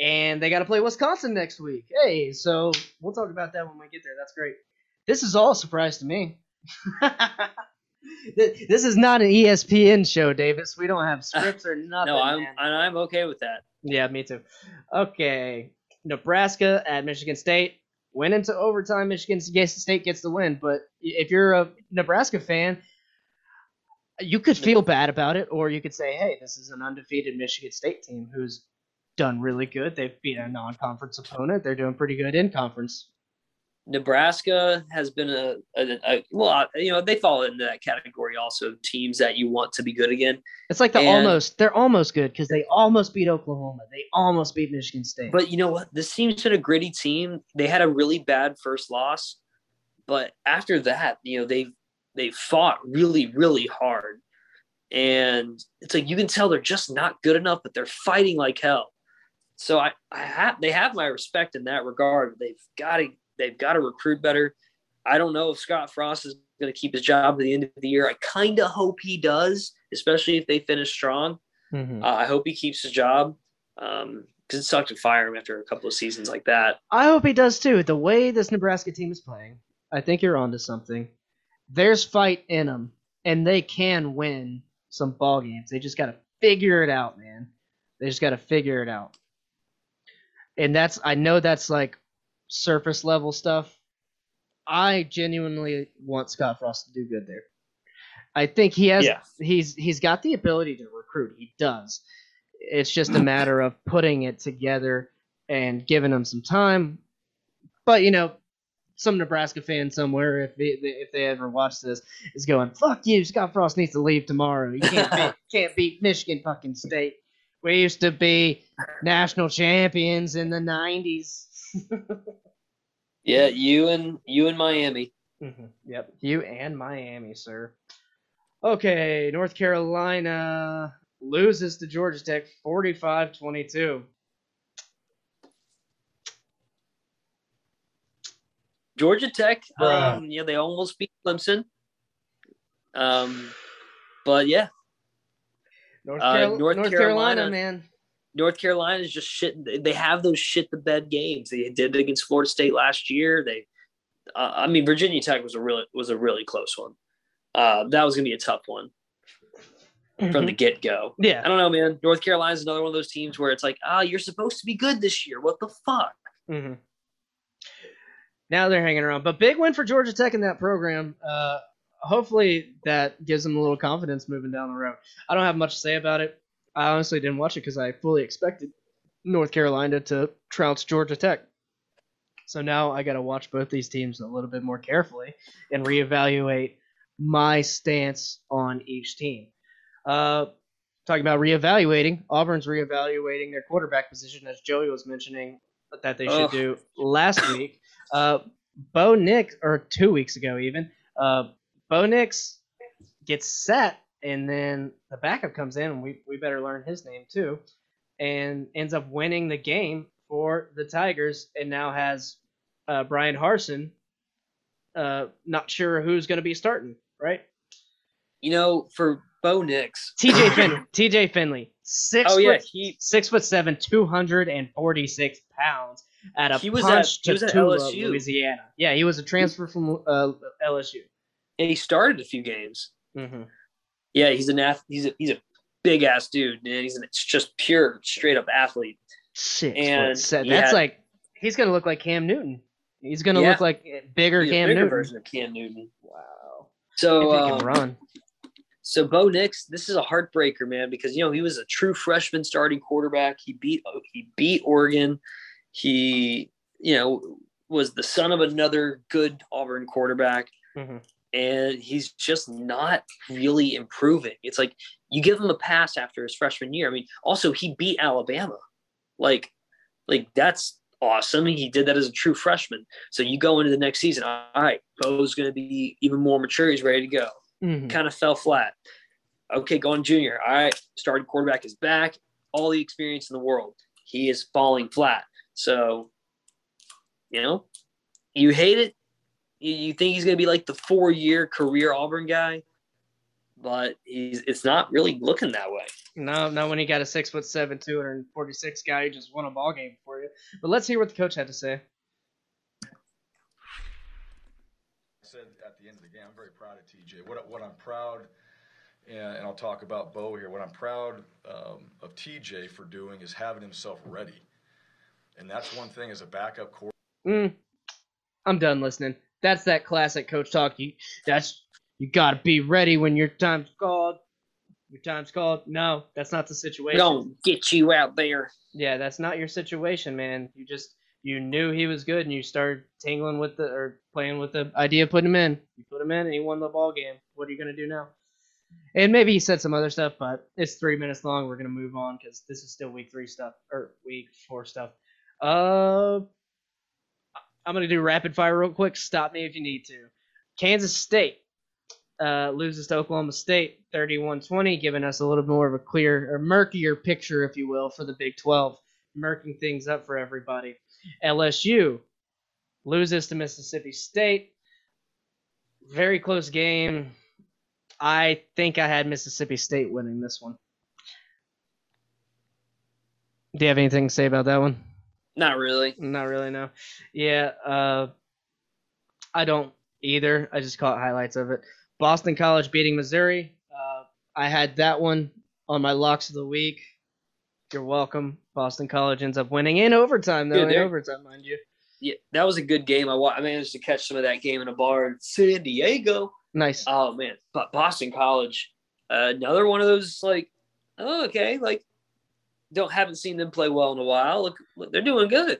And they got to play Wisconsin next week. Hey, so we'll talk about that when we get there. That's great. This is all a surprise to me. <laughs> This is not an ESPN show, Davis. We don't have scripts or <laughs> nothing. No, I'm man. and I'm okay with that. Yeah, me too. Okay. Nebraska at Michigan State. Went into overtime. Michigan State gets the win. But if you're a Nebraska fan, you could feel bad about it, or you could say, hey, this is an undefeated Michigan State team who's done really good. They've beat a non conference opponent. They're doing pretty good in conference. Nebraska has been a, a, a well, you know, they fall into that category also. Teams that you want to be good again, It's like the And- almost, they're almost good because they almost beat Oklahoma. They almost beat Michigan State. but you know what? This team's been a gritty team. They had a really bad first loss, but after that, you know, they they fought really, really hard, and it's like you can tell they're just not good enough, but they're fighting like hell. So I, I have they have my respect in that regard. They've got to they've got to recruit better. I don't know if Scott Frost is going to keep his job at the end of the year. I kind of hope he does, especially if they finish strong. Mhm. Uh, I hope he keeps his job because it sucked to fire him after a couple of seasons like that. I hope he does too. The way this Nebraska team is playing, I think you're onto something. There's fight in them, and they can win some ball games. They just got to figure it out, man. They just got to figure it out. And that's I know that's like surface level stuff. I genuinely want Scott Frost to do good there. I think he has Yeah. he's he's got the ability to recruit. He does. It's just a matter of putting it together and giving him some time. But you know, some Nebraska fan somewhere, if they, if they ever watch this, is going, "Fuck you, Scott Frost needs to leave tomorrow. You can't beat, <laughs> can't beat Michigan fucking State. We used to be national champions in the '90s." Yeah, you and you and Miami. Mhm. Yep. You and Miami, sir. Okay, North Carolina loses to Georgia Tech 45-22. Georgia Tech, Bruh. um, yeah, they almost beat Clemson. Um, but yeah, North, Uh, North North Carolina, Carolina- man. North Carolina is just shit. They have those shit the bed games. They did it against Florida State last year. They, uh, I mean, Virginia Tech was a really was a really close one. Uh, that was gonna be a tough one from the get go. yeah. I don't know, man. North Carolina is another one of those teams where it's like, ah, you're supposed to be good this year. What the fuck? hmm Now they're hanging around, but big win for Georgia Tech in that program. Uh, hopefully that gives them a little confidence moving down the road. I don't have much to say about it. I honestly didn't watch it because I fully expected North Carolina to trounce Georgia Tech. So now I got to watch both these teams a little bit more carefully and reevaluate my stance on each team. Uh, talking about reevaluating, Auburn's reevaluating their quarterback position, as Joey was mentioning that they should Ugh. do last week. Uh, Bo Nix, or two weeks ago even, uh, Bo Nix gets set and then the backup comes in, and we we better learn his name too, and ends up winning the game for the Tigers, and now has uh, Bryan Harsin. Uh, not sure who's going to be starting, right? You know, for Bo Nix, TJ <laughs> Finley. TJ Finley, six Oh foot, yeah, he six foot seven, two hundred and forty six pounds at a He was at- punch he was to at LSU. Louisiana. Yeah, he was a transfer from uh, LSU. and he started a few games. Mm-hmm. Yeah, he's an ath- he's a he's a big ass dude, man. He's an, it's just pure straight up athlete. Six And seven. That's had- like he's gonna look like Cam Newton. He's gonna Yeah. look like bigger He's a Cam bigger Newton. version of Cam Newton. Wow. So if he um, run. So Bo Nix, this is a heartbreaker, man, because you know he was a true freshman starting quarterback. He beat he beat Oregon. He you know was the son of another good Auburn quarterback, Mhm. and he's just not really improving. It's like you give him a pass after his freshman year. I mean, also he beat Alabama, like like that's awesome. He did that as a true freshman. So you go into the next season, all right, Bo's going to be even more mature. He's ready to go Mhm. kind of fell flat. Okay, going junior. All right, starting quarterback is back. All the experience in the world. He is falling flat. So, you know, you hate it. You, you think he's going to be like the four year career Auburn guy, but he's it's not really looking that way. No, not when he got a six foot seven, two hundred and forty six guy who just won a ball game for you. But let's hear what the coach had to say. I said at the end of the game, I'm very proud of TJ. What, what I'm proud, and, and I'll talk about Bo here, what I'm proud um, of TJ for doing is having himself ready. And that's one thing as a backup quarterback. Mm, I'm done listening. That's that classic coach talk. You that's you gotta be ready when your time's called. Your time's called. No, that's not the situation. don't get you out there. Yeah, that's not your situation, man. You just you knew he was good and you started tingling with the or playing with the idea of putting him in. You put him in and he won the ball game. What are you gonna do now? And maybe he said some other stuff, but it's three minutes long. We're gonna move on because this is still week three stuff or week four stuff. Uh, I'm gonna do rapid fire real quick. Stop me if you need to. Kansas State uh, loses to Oklahoma State 31-20, giving us a little more of a clear or murkier picture, if you will, for the Big 12, murking things up for everybody. LSU loses to Mississippi State. Very close game. I think I had Mississippi State winning this one. Do you have anything to say about that one? Not really. Not really, no. Yeah, uh, I don't either. I just caught highlights of it. Boston College beating Missouri. Uh, I had that one on my locks of the week. You're welcome. Boston College ends up winning in overtime, though. Dude, in overtime, mind you. Yeah, that was a good game. I, wa- I managed to catch some of that game in a bar in San Diego. Nice. Oh man, but Boston College, uh, another one of those like, oh okay, like don't haven't seen them play well in a while. Look, look they're doing good.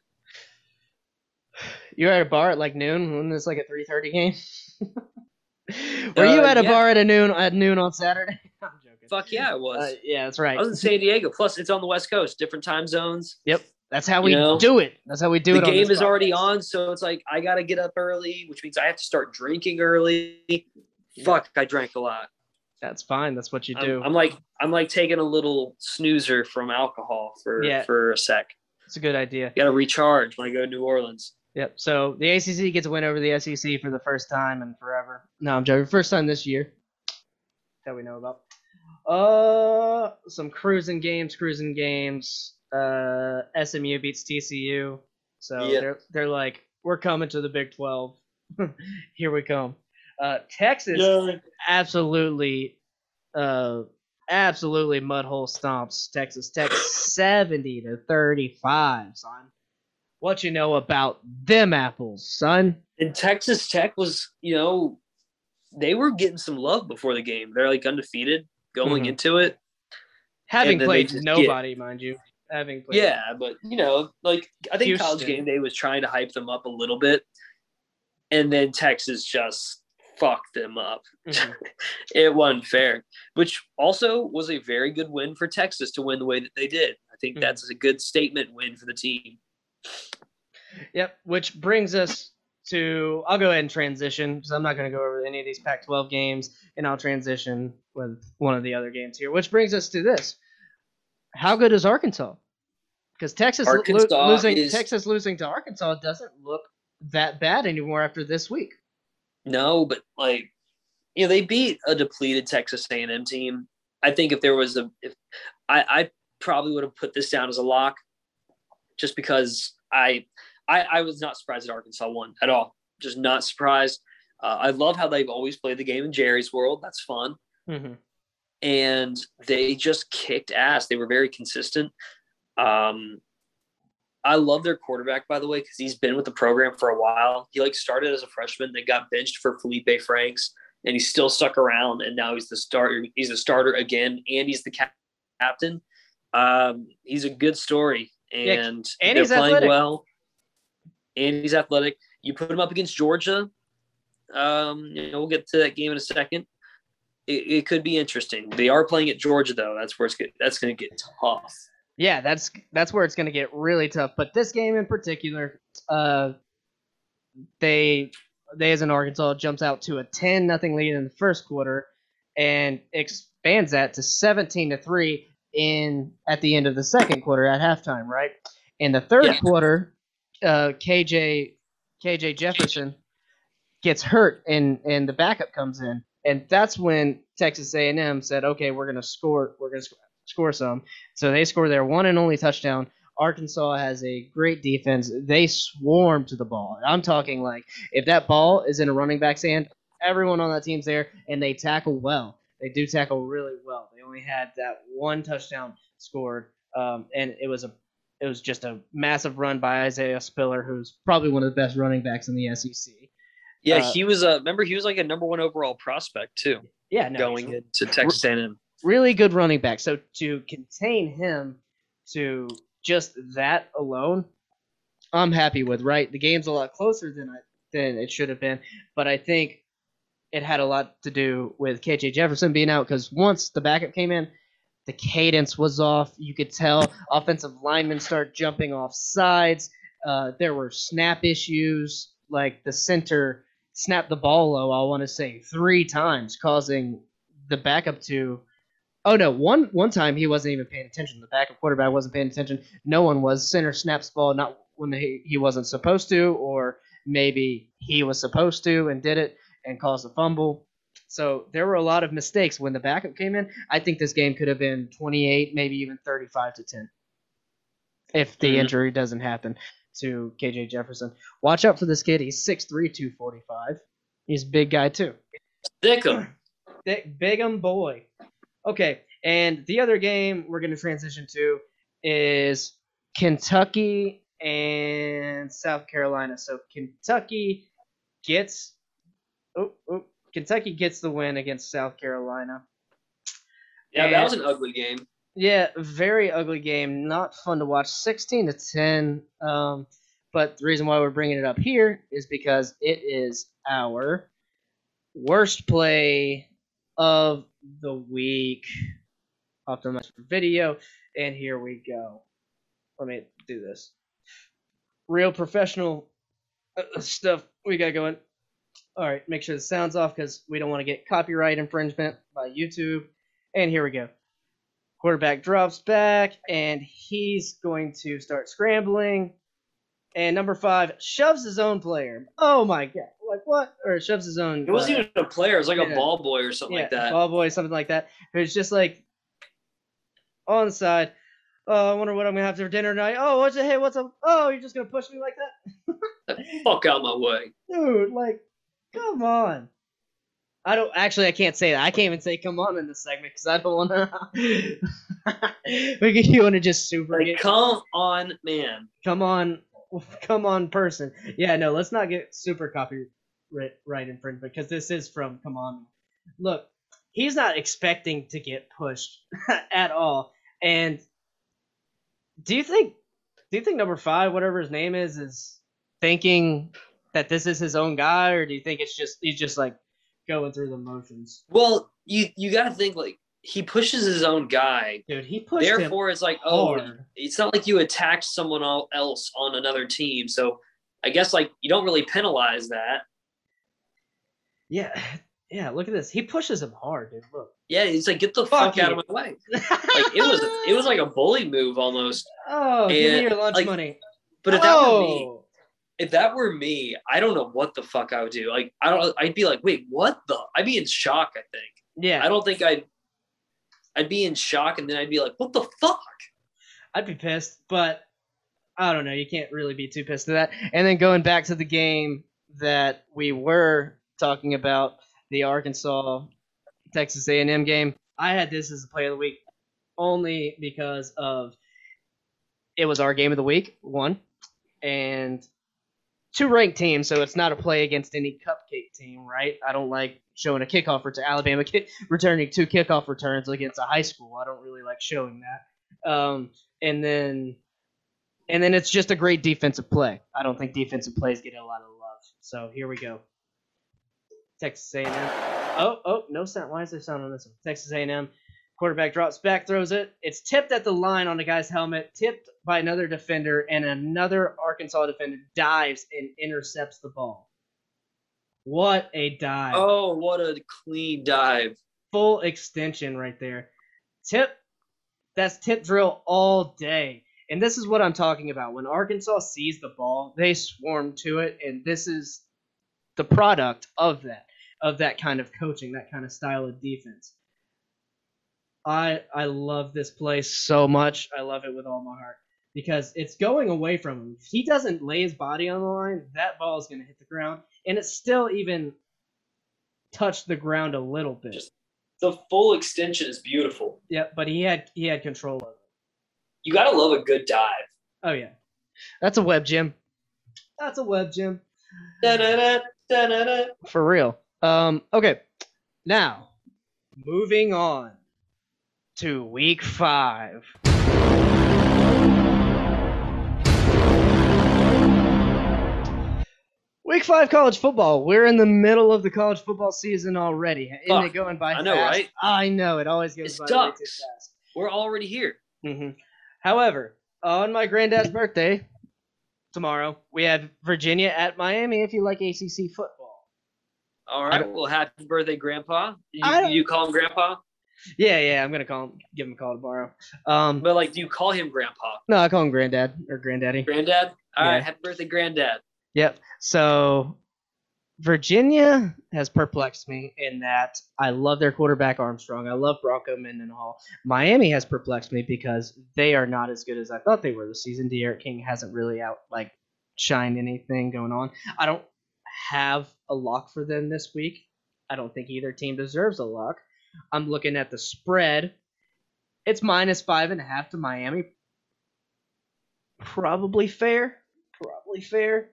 You were at a bar at like noon when it's like a 3:30 game. <laughs> were you Uh, at a yeah. bar at a noon at noon on Saturday? <laughs> I'm joking. Fuck yeah, it was. Uh, yeah, that's right. I was in San Diego. Plus, it's on the West Coast, different time zones. Yep, that's how we You know, do it. That's how we do the it. on game is already on, so it's like I gotta get up early, which means I have to start drinking early. Fuck, I drank a lot. That's fine. That's what you I'm, do. I'm like I'm like taking a little snoozer from alcohol for Yeah. for a sec. It's a good idea. Got to recharge when I go to New Orleans. Yep. So the ACC gets a win over the SEC for the first time in forever. No, I'm joking. First time this year that we know about. Uh, some cruising games, cruising games. Uh, SMU beats TCU, so Yeah. they're they're like, we're coming to the Big Twelve. <laughs> Here we come. Uh, Texas absolutely, uh, absolutely mud hole stomps Texas Tech seventy to thirty five, son. What you know about them apples, son? And Texas Tech was, you know, they were getting some love before the game. They're like undefeated going Mhm. into it. Having And then they played nobody, mind you. Having played Yeah, but you know, like I think College Game Day was trying to hype them up a little bit, and then Texas just fucked them up. Mhm. <laughs> It wasn't fair, which also was a very good win for Texas to win the way that they did. I think Mhm. that's a good statement win for the team. Yep. Which brings us to I'll go ahead and transition because I'm not going to go over any of these Pac-12 games, and I'll transition with one of the other games here, which brings us to this: How good is Arkansas? Because Texas lo- losing is- Texas losing to Arkansas doesn't look that bad anymore after this week. No, but like you know, they beat a depleted Texas A&M team. I think if there was a, if I, I probably would have put this down as a lock, just because I, I, I was not surprised that Arkansas won at all. Just not surprised. Uh, I love how they've always played the game in Jerry's world. That's fun. Mm-hmm. and they just kicked ass. They were very consistent. Um, I love their quarterback, by the way, because he's been with the program for a while. He like started as a freshman, then got benched for Feleipe Franks, and he's still stuck around. And now he's the starter. He's the starter again, and he's the cap- captain. Um, he's a good story, Yeah, and, and they're he's playing athletic. well. And he's athletic. You put him up against Georgia. Um, you know, we'll get to that game in a second it, it could be interesting. They are playing at Georgia though. That's where it's get, that's going to get tough. Yeah, that's that's where it's going to get really tough. But this game in particular, uh, they they as an Arkansas jumps out to a ten nothing lead in the first quarter, and expands that to seventeen to three in at the end of the second quarter at halftime. Right in the third Yeah. quarter, uh, KJ KJ Jefferson gets hurt, and and the backup comes in, and that's when Texas A and M said, okay, we're going to score, we're going to score some. So they score their one and only touchdown. Arkansas has a great defense. They swarm to the ball. I'm talking like if that ball is in a running back's hand, everyone on that team's there, and they tackle well. They do tackle really well. They only had that one touchdown scored, um, and it was a it was just a massive run by Isaiah Spiller, who's probably one of the best running backs in the SEC. Yeah, Uh, he was a remember he was like a number one overall prospect too, Yeah, no, going into Texas A&M. Really good running back. So to contain him to just that alone, I'm happy with. Right, the game's a lot closer than I than it should have been, but I think it had a lot to do with KJ Jefferson being out because once the backup came in, the cadence was off. You could tell offensive linemen start jumping off sides. Uh, there were snap issues, like the center snapped the ball low. I want to say three times, causing the backup to. Oh no! One one time he wasn't even paying attention. The backup quarterback wasn't paying attention. No one was. Center snaps ball not when he, he wasn't supposed to, or maybe he was supposed to and did it and caused a fumble. So there were a lot of mistakes when the backup came in. I think this game could have been 28, maybe even 35 to 10, if the Mhm. injury doesn't happen to KJ Jefferson. Watch out for this kid. He's 6'3", 245. He's a big guy too. Stick 'em. Big Bigham boy. Okay, and the other game we're going to transition to is Kentucky and South Carolina. So Kentucky gets oh, oh Kentucky gets the win against South Carolina. Yeah, And- that was an ugly game. Yeah, very ugly game. Not fun to watch. 16 to 10. Um, but the reason why we're bringing it up here is because it is our worst play of the week. Optimize for video. And here we go. Let me do this. Real professional uh, stuff we got going. All right, make sure the sound's off because we don't want to get copyright infringement by YouTube. And here we go. Quarterback drops back, and he's going to start scrambling. And number five shoves his own player. Oh my god! What? Or shoves his own. It wasn't even a player. It was like yeah. a ball boy or something like that. Ball boy, something like that. It was just like on the side. Oh, I wonder what I'm gonna have for dinner tonight. Oh, what's it? Hey, what's up? Oh, you're just gonna push me like that, <laughs> Fuck out my way. dude? Like, come on. I don't actually. I can't say that. I can't even say "come on" in this segment because I don't want to. <laughs> you want to just super Like, come on, man. come on, <laughs> come on, person. Yeah, no, let's not get super copyright right in infringement because this is from On. Look, he's not expecting to get pushed <laughs> at all. And do you think, do you think number five, whatever his name is, is thinking that this is his own guy, or do you think it's just he's just like going through the motions? Well, you you got to think like he pushes his own guy. Dude, he pushed Therefore, it's like, oh, hard. it's not like you attacked someone else on another team. So I guess like you don't really penalize that. Yeah, <sighs> yeah. Look at this. He pushes him hard, dude. Look. Yeah, he's like get the Fuck fuck, out of my way. <laughs> Like it was it was like a bully move almost. Oh, give me your lunch like, money. But if that were me, Oh. if that were me, I don't know what the fuck I would do. Like I don't I'd be like, wait, what the I'd be in shock, I think. yeah, I don't think I'd I'd be in shock and then I'd be like, what the fuck? I'd be pissed, but I don't know. You can't really be too pissed at that. And then going back to the game that we were talking about, the Arkansas Texas A&M game, I had this as a play of the week only because of it was our game of the week, one, and two ranked teams, so it's not a play against any cupcake team, right? I don't like showing a kickoff. To alabama returning two kickoff returns against a high school. I don't really like showing that. Um, and then and then it's just a great defensive play. I don't think defensive plays get a lot of love. So here we go. Texas A&M. Oh, oh, no sound. Why is there sound on this one? Texas A&M. Quarterback drops back, throws it. It's tipped at the line on the guy's helmet, tipped by another defender, and another Arkansas defender dives and intercepts the ball. What a dive! Oh, what a clean dive. full extension right there. Tip, that's tip drill all day. And this is what I'm talking about. When Arkansas sees the ball, they swarm to it, and this is the product of that, of that kind of coaching, that kind of style of defense. I I love this play so much. I love it with all my heart because it's going away from him. If he doesn't lay his body on the line, that ball is going to hit the ground, and it still even touched the ground a little bit. Just- The full extension is beautiful. Yeah, but he had he had control of it. You gotta love a good dive. Oh yeah, that's a web gem. That's a web gem Da-da-da, da-da-da. for real. Um, okay, now moving on to week five. Week five college football. We're in the middle of the college football season already. Isn't Fuck, it going by I know, fast? right? I know it always goes It by way too sucks. fast. We're already here. hmm However, on my granddad's birthday tomorrow, we have Virginia at Miami. If you like ACC football, All I right. don't- Well, happy birthday, Grandpa. You, you call him Grandpa, yeah, yeah, I'm gonna call him, give him a call tomorrow. Um, but like, do you call him Grandpa? no, I call him granddad or granddaddy. Granddad. All right. Yeah. Happy birthday, Granddad. Yep. So Virginia has perplexed me in that I love their quarterback Armstrong. I love Bronco Mendenhall. Miami has perplexed me because they are not as good as I thought they were this season. D'Eriq King hasn't really out like shined anything going on. I don't have a lock for them this week. I don't think either team deserves a lock. I'm looking at the spread. It's minus five and a half to Miami. Probably fair. Probably fair.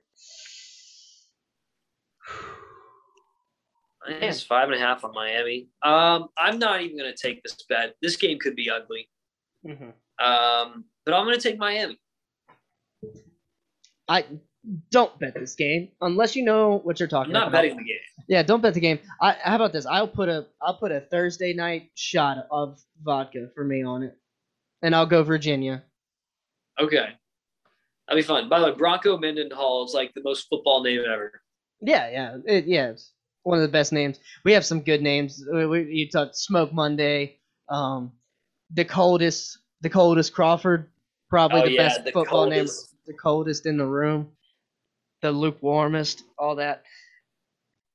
It's five and a half on Miami. Um, I'm not even gonna take this bet. This game could be ugly. Mhm. Um, but I'm gonna take Miami. I don't bet this game unless you know what you're I'm talking not about. betting the game. Yeah, don't bet the game. I how about this? I'll put a I'll put a Thursday night shot of vodka for me on it, and I'll go Virginia. Okay. That'd be fun. By the way, Bronco Mendenhall is like the most football name ever. Yeah, yeah, it, yeah. It's one of the best names. We have some good names. We, we, you talked Smoke Monday, um, the coldest, the coldest Crawford, probably Oh, the yeah, best the football name, the coldest in the room, the lukewarmest, all that.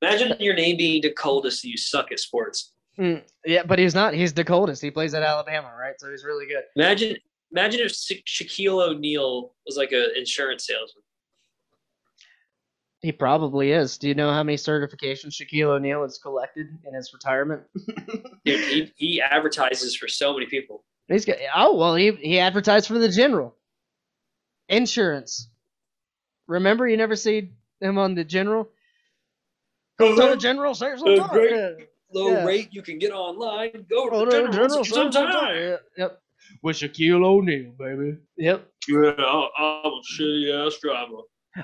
Imagine your name being the coldest and you suck at sports. Mm, yeah, but he's not. He's the coldest. He plays at Alabama, right? So he's really good. Imagine imagine if Sha- Shaquille O'Neal was like an insurance salesman. He probably is. Do you know how many certifications Shaquille O'Neal has collected in his retirement? <laughs> Dude, he, he advertises for so many people. He's got. Oh well, he he advertised for the General Insurance. Remember, you never see him on the General. Go to the General, save some Uh, great. Yeah. Low Yeah. rate you can get online. Go to Go the general. General, save some save some time. time. Yeah, Yep. With Shaquille O'Neal, baby. Yep. Yeah, I'm a shitty ass driver.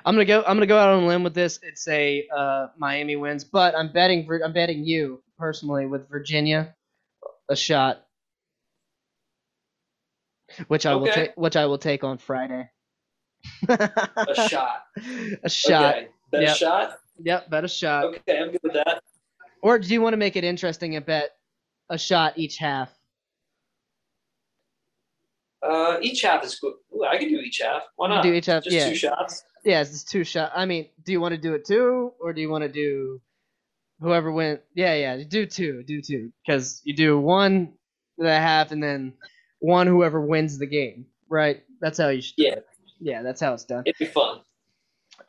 I'm gonna go. I'm gonna go out on a limb with this and say uh, Miami wins, but I'm betting. I'm betting you personally with Virginia a shot, which I will take. Which I will take on Friday. <laughs> A shot. <laughs> a shot. Okay. Bet Yep. a shot. Yep, bet a shot. Okay, I'm good with that. Or do you want to make it interesting and bet a shot each half? Uh, each half is good. Ooh, I can do each half. Why not? do each half, Just yeah. two shots. Yeah, it's just two shot. I mean, do you want to do it two, or do you want to do whoever went? Yeah, yeah, do two, do two, because you do one the half, and then one whoever wins the game. Right? That's how you should. do Yeah. it. Yeah, that's how it's done. It'd be fun.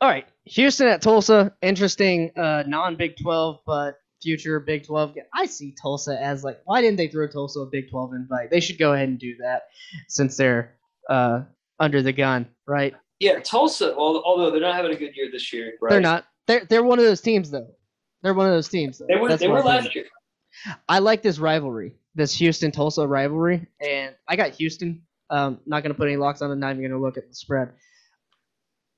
All right, Houston at Tulsa. Interesting, uh, non-Big Twelve, but future Big Twelve. I see Tulsa as like, why didn't they throw Tulsa a Big Twelve invite? They should go ahead and do that since they're uh, under the gun, right? Yeah, Tulsa. Although they're not having a good year this year, right? They're not. They're they're one of those teams though. They're one of those teams. Though. They were. That's they were last year. I like this rivalry, this Houston Tulsa rivalry, and I got Houston. Um, not gonna put any locks on it. Not even gonna look at the spread.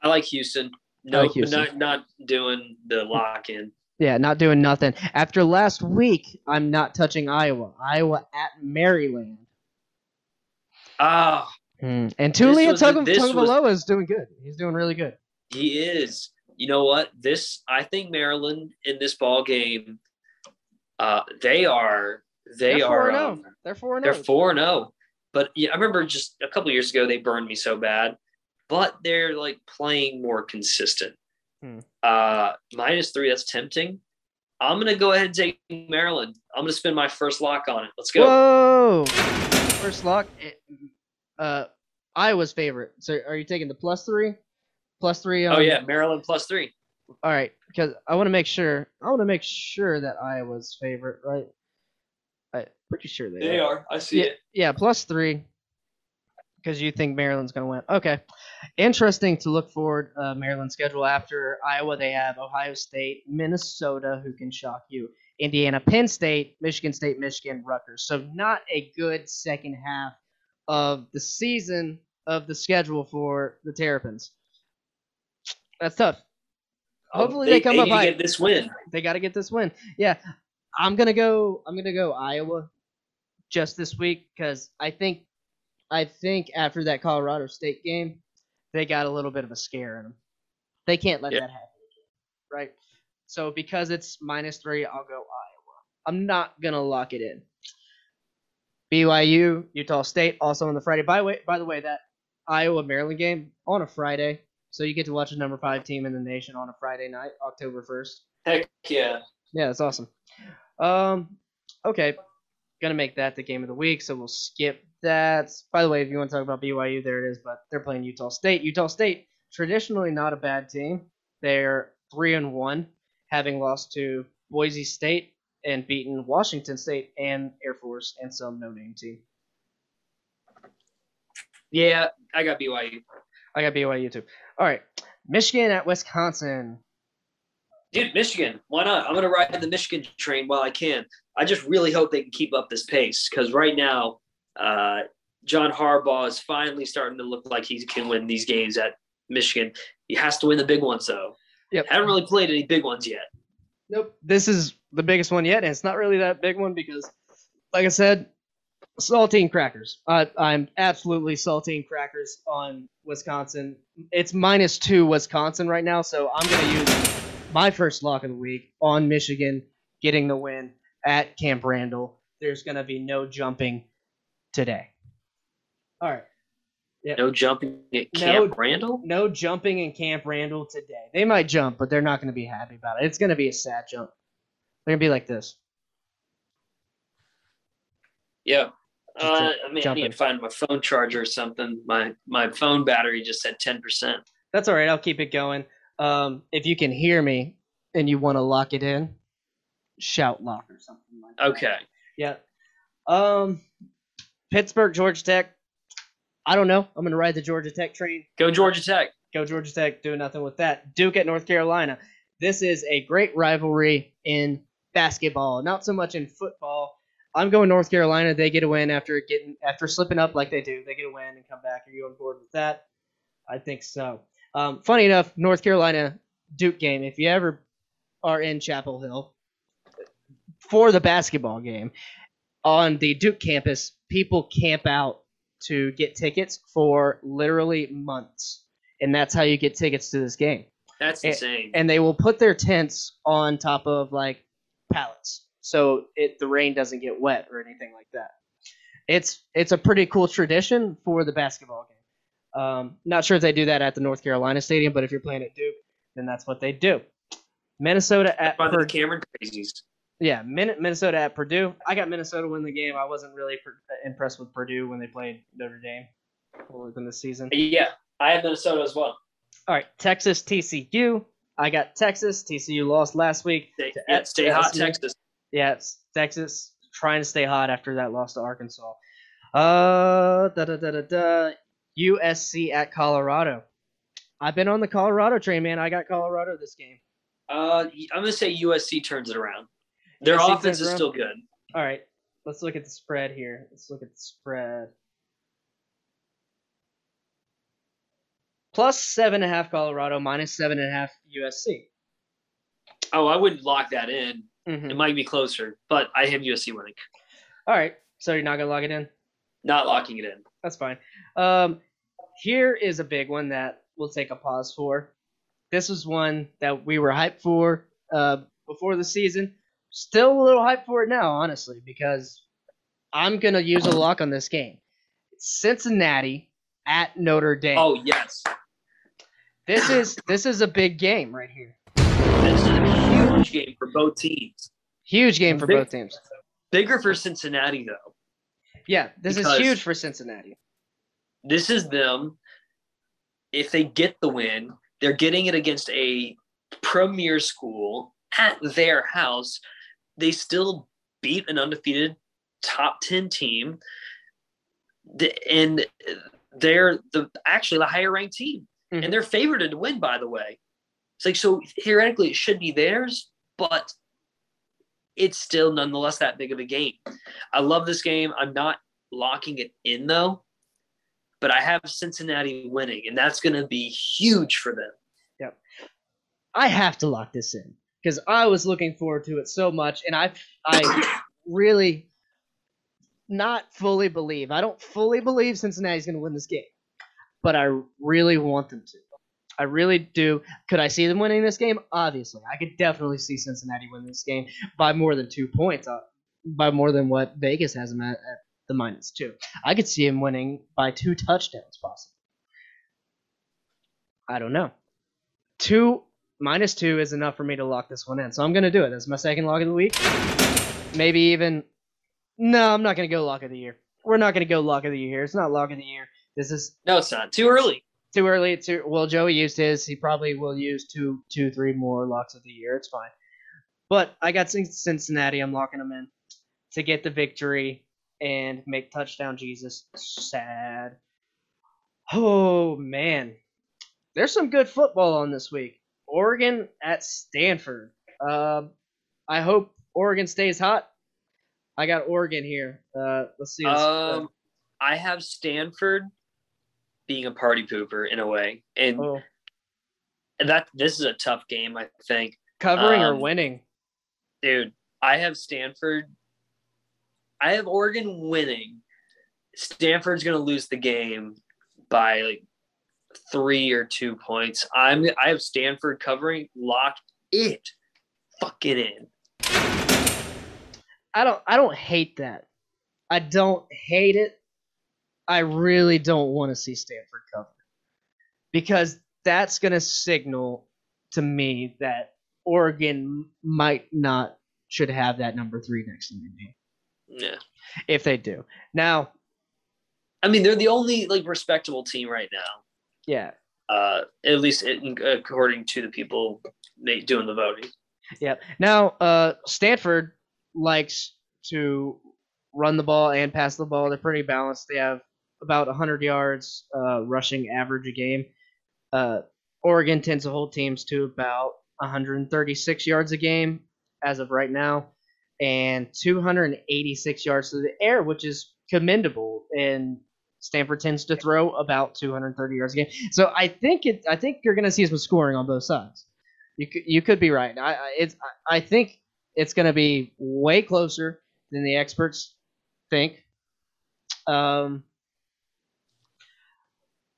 I like Houston. No, like Houston. not not doing the lock in. Yeah, not doing nothing. After last week, I'm not touching Iowa. Iowa at Maryland. Ah, And Taulia Tug- is doing good. He's doing really good. he is. You know what? This I think Maryland in this ball game. Uh, they are. They They're are. 4-0. um, They're four and They're zero. four and zero. But yeah, I remember just a couple years ago they burned me so bad. But they're like playing more consistent. Hmm. Uh, minus three. That's tempting. I'm gonna go ahead and take Maryland. I'm gonna spend my first lock on it. Let's go. Whoa! First lock. Uh, Iowa's favorite. So, are you taking the plus three? Plus three. On, Oh yeah, Maryland plus three. All right, because I want to make sure. I want to make sure that Iowa's favorite, right? I pretty sure they, They are. I see Yeah, it. yeah, plus three. Because you think Maryland's going to win. Okay. Interesting to look forward. Uh, Maryland schedule after Iowa, they have Ohio State, Minnesota, who can shock you, Indiana, Penn State, Michigan State, Michigan, Rutgers. So not a good second half of the season of the schedule for the Terrapins. That's tough. Hopefully they, come need up to high get this win. they got to get this win. Yeah, I'm gonna go. I'm gonna go Iowa just this week because I think I think after that Colorado State game, they got a little bit of a scare in them. They can't let Yeah. that happen, right? So because it's minus three, I'll go Iowa. I'm not gonna lock it in. BYU, Utah State, also on the Friday. By the way, by the way, that Iowa Maryland game on a Friday, so you get to watch a number five team in the nation on a Friday night, October first. Heck yeah. Yeah, that's awesome. Um, okay, gonna make that the game of the week, so we'll skip that. By the way, if you want to talk about BYU, there it is. But they're playing Utah State. Utah State traditionally not a bad team. They're three and one, having lost to Boise State and beaten Washington State and Air Force and some no-name team. Yeah, I got BYU. I got BYU too. All right, Michigan at Wisconsin. Dude, Michigan. Why not? I'm gonna ride the Michigan train while I can. I just really hope they can keep up this pace because right now, uh, John Harbaugh is finally starting to look like he can win these games at Michigan. He has to win the big ones though. Yep. Haven't really played any big ones yet. Nope. This is the biggest one yet, and it's not really that big one because, like I said, saltine crackers. I, I'm absolutely saltine crackers on Wisconsin. It's minus two Wisconsin right now, so I'm going to use my first lock of the week on Michigan getting the win at Camp Randall. There's going to be no jumping today. All right. No jumping at No. Camp Randall. No jumping in Camp Randall today. They might jump, but they're not going to be happy about it. It's going to be a sad jump. They're going to be like this. Yeah. Uh, I mean, I need to find my phone charger or something. My my phone battery just said ten percent. That's all right. I'll keep it going. Um, if you can hear me and you want to lock it in, shout lock or something like that. Okay. Yeah. Um, Pittsburgh, Georgia Tech. I don't know. I'm gonna ride the Georgia Tech train. Go Georgia Tech. Go Georgia Tech. Doing nothing with that. Duke at North Carolina. This is a great rivalry in basketball, not so much in football. I'm going North Carolina. They get a win after getting after slipping up like they do. They get a win and come back. Are you on board with that? I think so. Um, funny enough, North Carolina Duke game. If you ever are in Chapel Hill for the basketball game on the Duke campus, people camp out to get tickets for literally months. and that's how you get tickets to this game. That's And- insane. And they will put their tents on top of like pallets, so it the rain doesn't get wet or anything like that. It's it's a pretty cool tradition for the basketball game. Um, not sure if they do that at the North Carolina Stadium, but if you're playing at Duke, then that's what they do. Minnesota at By the Purdue. Cameron crazies. Yeah, Min- Minnesota at Purdue. I got Minnesota win the game. I wasn't really per- impressed with Purdue when they played Notre Dame earlier in the season. Yeah, I have Minnesota as well. All right, Texas TCU. I got Texas. TCU lost last week. Stay, To yeah, stay hot, SMU. Texas. Yeah, Texas trying to stay hot after that loss to Arkansas. Uh, da da da da da. USC at Colorado. I've been on the Colorado train, man. I got Colorado this game. Uh, I'm gonna say USC turns it around. Their USC offense is around? still good. All right, let's look at the spread here. Let's look at the spread. Plus seven and a half Colorado, minus seven and a half USC. Oh, I wouldn't lock that in. Mhm. It might be closer, but I have USC winning. All right, so you're not gonna lock it in. Not locking it in. That's fine. Um, here is a big one that we'll take a pause for. This was one that we were hyped for uh, before the season. Still a little hyped for it now, honestly, because I'm gonna use a lock on this game. It's Cincinnati at Notre Dame. Oh yes, This is this is a big game right here. this is a huge game for both teams. Huge game for Big- both teams. Bigger for Cincinnati though. Yeah, this is huge for Cincinnati. This is them. If they get the win, they're getting it against a premier school at their house. They still beat an undefeated top 10 team. The- And they're the actually the higher ranked team. Mhm. And they're favored to win, by the way. It's like so theoretically it should be theirs, but it's still nonetheless that big of a game. I love this game. I'm not locking it in though, but I have Cincinnati winning, and that's going to be huge for them. Yep. I have to lock this in because I was looking forward to it so much, and I I <coughs> really not fully believe. I don't fully believe Cincinnati's going to win this game, but I really want them to. I really do. Could I see them winning this game? Obviously, I could definitely see Cincinnati win this game by more than two points, uh, by more than what Vegas has them at, at the minus two. I could see him winning by two touchdowns, possibly. I don't know. Two minus two is enough for me to lock this one in, so I'm gonna do it. That's my second lock of the week. Maybe even. No, I'm not gonna go lock of the year. We're not gonna go lock of the year. It's not lock of the year. This is No, it's not too early. too early. Too well. Joey used his. He probably will use two, two, three more locks of the year. It's fine. But I got Cincinnati. I'm locking them in to get the victory and make touchdown Jesus sad. Oh man, there's some good football on this week. Oregon at Stanford. Um, I hope Oregon stays hot. I got Oregon here. Uh, let's see. Um, I have Stanford being a party pooper in a way, and oh, that this is a tough game. I think, covering or um, winning? dude. I have Stanford. I have Oregon winning. Stanford's going to lose the game by like three or two points. I'm. I have Stanford covering. Lock it. Fuck it in. I don't I don't hate that. I don't hate it. I really don't want to see Stanford cover. Because that's going to signal to me that Oregon might not should have that number 3 next to their name Yeah. if they do. Now, I mean, they're the only like respectable team right now. yeah. Uh, at least in, according to the people doing the voting. Yeah. Now, uh, Stanford likes to run the ball and pass the ball. They're pretty balanced. They have about 100 yards uh, rushing average a game. Uh, Oregon tends to hold teams to about 136 yards a game as of right now, and 286 yards to the air, which is commendable. And Stanford tends to throw about 230 yards a game. So I think it. I think you're going to see some scoring on both sides. You could, you could be right. I it's I think it's going to be way closer than the experts think. Um,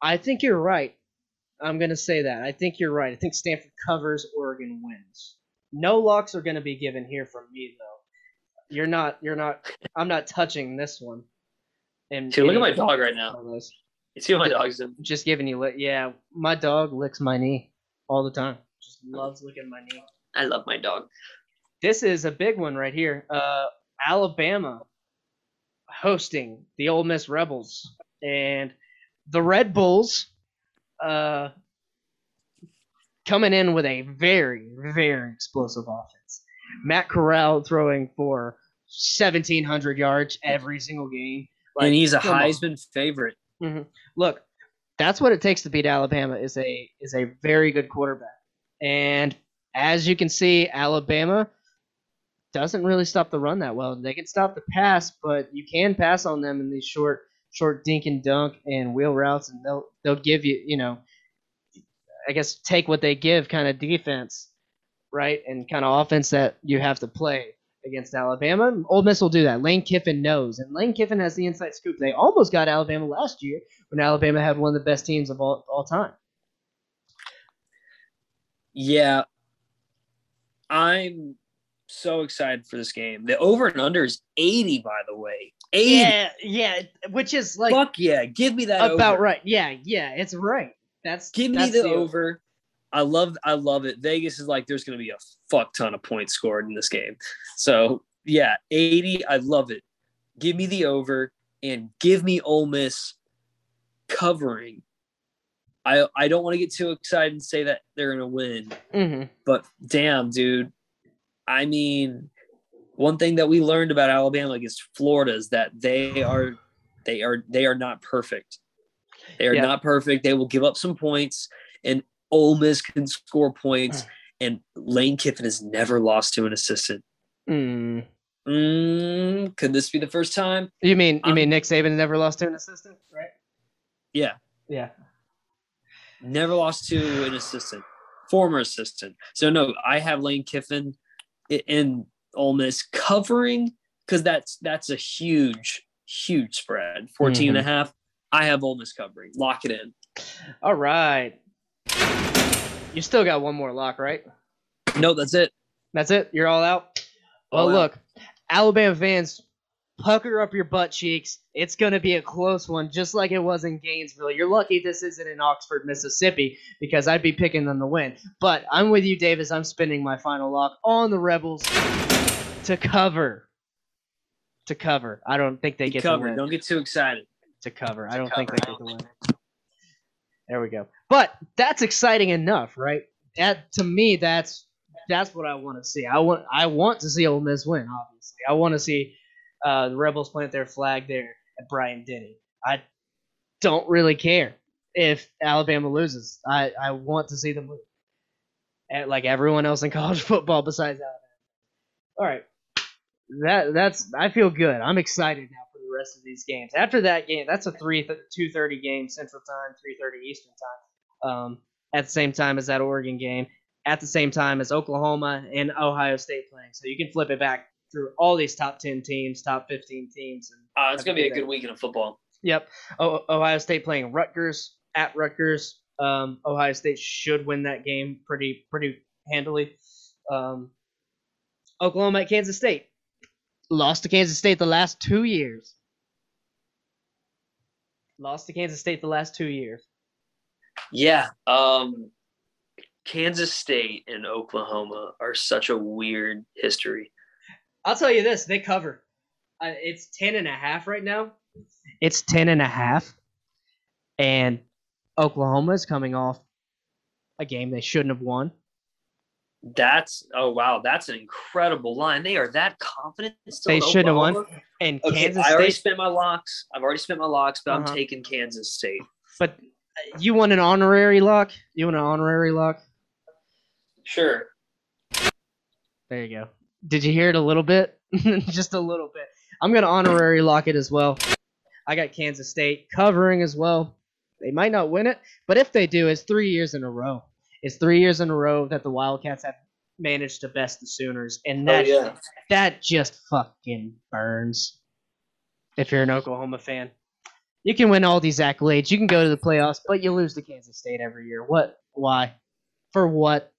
I think you're right. I'm gonna say that. I think you're right. I think Stanford covers, Oregon wins. No locks are gonna be given here from me though. You're not. You're not. I'm not touching this one. And Dude, look at my dog right now. You see what my dog's doing? Just giving you. Li- yeah, my dog licks my knee all the time. Just loves licking my knee. I love my dog. This is a big one right here. Uh, Alabama hosting the Ole Miss Rebels and the Rebels uh, coming in with a very, very explosive offense. Matt Corral throwing for 1,700 yards every single game. and he's a come on. Heisman favorite. Look, that's what it takes to beat Alabama is a is a very good quarterback. And as you can see, Alabama doesn't really stop the run that well. They can stop the pass, but you can pass on them in these short short dink and dunk and wheel routes and they'll they'll give you, you know, I guess take what they give kind of defense, right? And kind of offense that you have to play against Alabama. Ole Miss will do that. Lane Kiffin knows, and Lane Kiffin has the inside scoop. They almost got Alabama last year when Alabama had one of the best teams of all, all time. Yeah. I'm so excited for this game. The over and under is 80, by the way. 80. Yeah, yeah, which is like Fuck yeah. Give me that about over. right. Yeah, yeah, it's right. That's Give me that's the over. I love I love it. Vegas is like there's gonna be a fuck ton of points scored in this game. So yeah, 80. I love it. Give me the over and give me Ole Miss covering. I I don't want to get too excited and say that they're gonna win, hmm but damn, dude. I mean, one thing that we learned about Alabama against Florida is that they are they are they are not perfect. They are Yeah. not perfect. They will give up some points, and Ole Miss can score points. <sighs> And Lane Kiffin has never lost to an assistant. Mm. Mm, could this be the first time? You mean you I'm- mean Nick Saban never lost to an assistant, right? Yeah, Yeah. never lost to an assistant, former assistant. So no, I have Lane Kiffin in Ole Miss covering because that's that's a huge, huge spread. 14 and a mm-hmm. half. I have Ole Miss covering. Lock it in. All right. You still got one more lock, right? No, that's it. That's it. You're all out. Well, All out. look, Alabama fans, pucker up your butt cheeks. It's going to be a close one, just like it was in Gainesville. You're lucky this isn't in Oxford, Mississippi, because I'd be picking them to win. But I'm with you, Davis. I'm spinning my final lock on the Rebels to cover. To cover. I don't think they get Cover. to win. Don't get too excited. To cover. I don't think they get to win. There we go. But that's exciting enough, right? That to me, that's that's what I want to see. I want I want to see Ole Miss win. Obviously, I want to see uh, the Rebels plant their flag there at Bryant-Denny. I don't really care if Alabama loses. I I want to see them lose, And like everyone else in <laughs> college football besides Alabama. All right, that that's I feel good. I'm excited now for the rest of these games. After that game, that's a three two thirty game Central Time, three thirty Eastern Time. Um, at the same time as that Oregon game, at the same time as Oklahoma and Ohio State playing. So you can flip it back through all these top ten teams, top fifteen teams, and Uh, it's gonna be a good weekend of football. Yep. O- Ohio State playing Rutgers at Rutgers. Um, Ohio State should win that game pretty pretty handily. Um, Oklahoma at Kansas State. Lost to Kansas State the last two years. Lost to Kansas State the last two years. Yeah. Um, Kansas State and Oklahoma are such a weird history. I'll tell you this, they cover. Uh, it's 10 and a half right now. It's 10 and a half. And Oklahoma is coming off a game they shouldn't have won. That's oh wow, that's an incredible line. They are that confident. Still They shouldn't have won. And Okay, Kansas I already spent my locks. I've already spent my locks, but Uh-huh. I'm taking Kansas State. But you want an honorary lock? You want an honorary lock? Sure. There you go. Did you hear it a little bit? <laughs> Just a little bit. I'm gonna honorary lock it as well. I got Kansas State covering as well. They might not win it, but if they do, it's three years in a row. It's three years in a row that the Wildcats have managed to best the Sooners, and oh, that oh yeah. that just fucking burns. If you're an Oklahoma fan, You can win all these accolades. You can go to the playoffs, but you lose to Kansas State every year. What? Why? For what?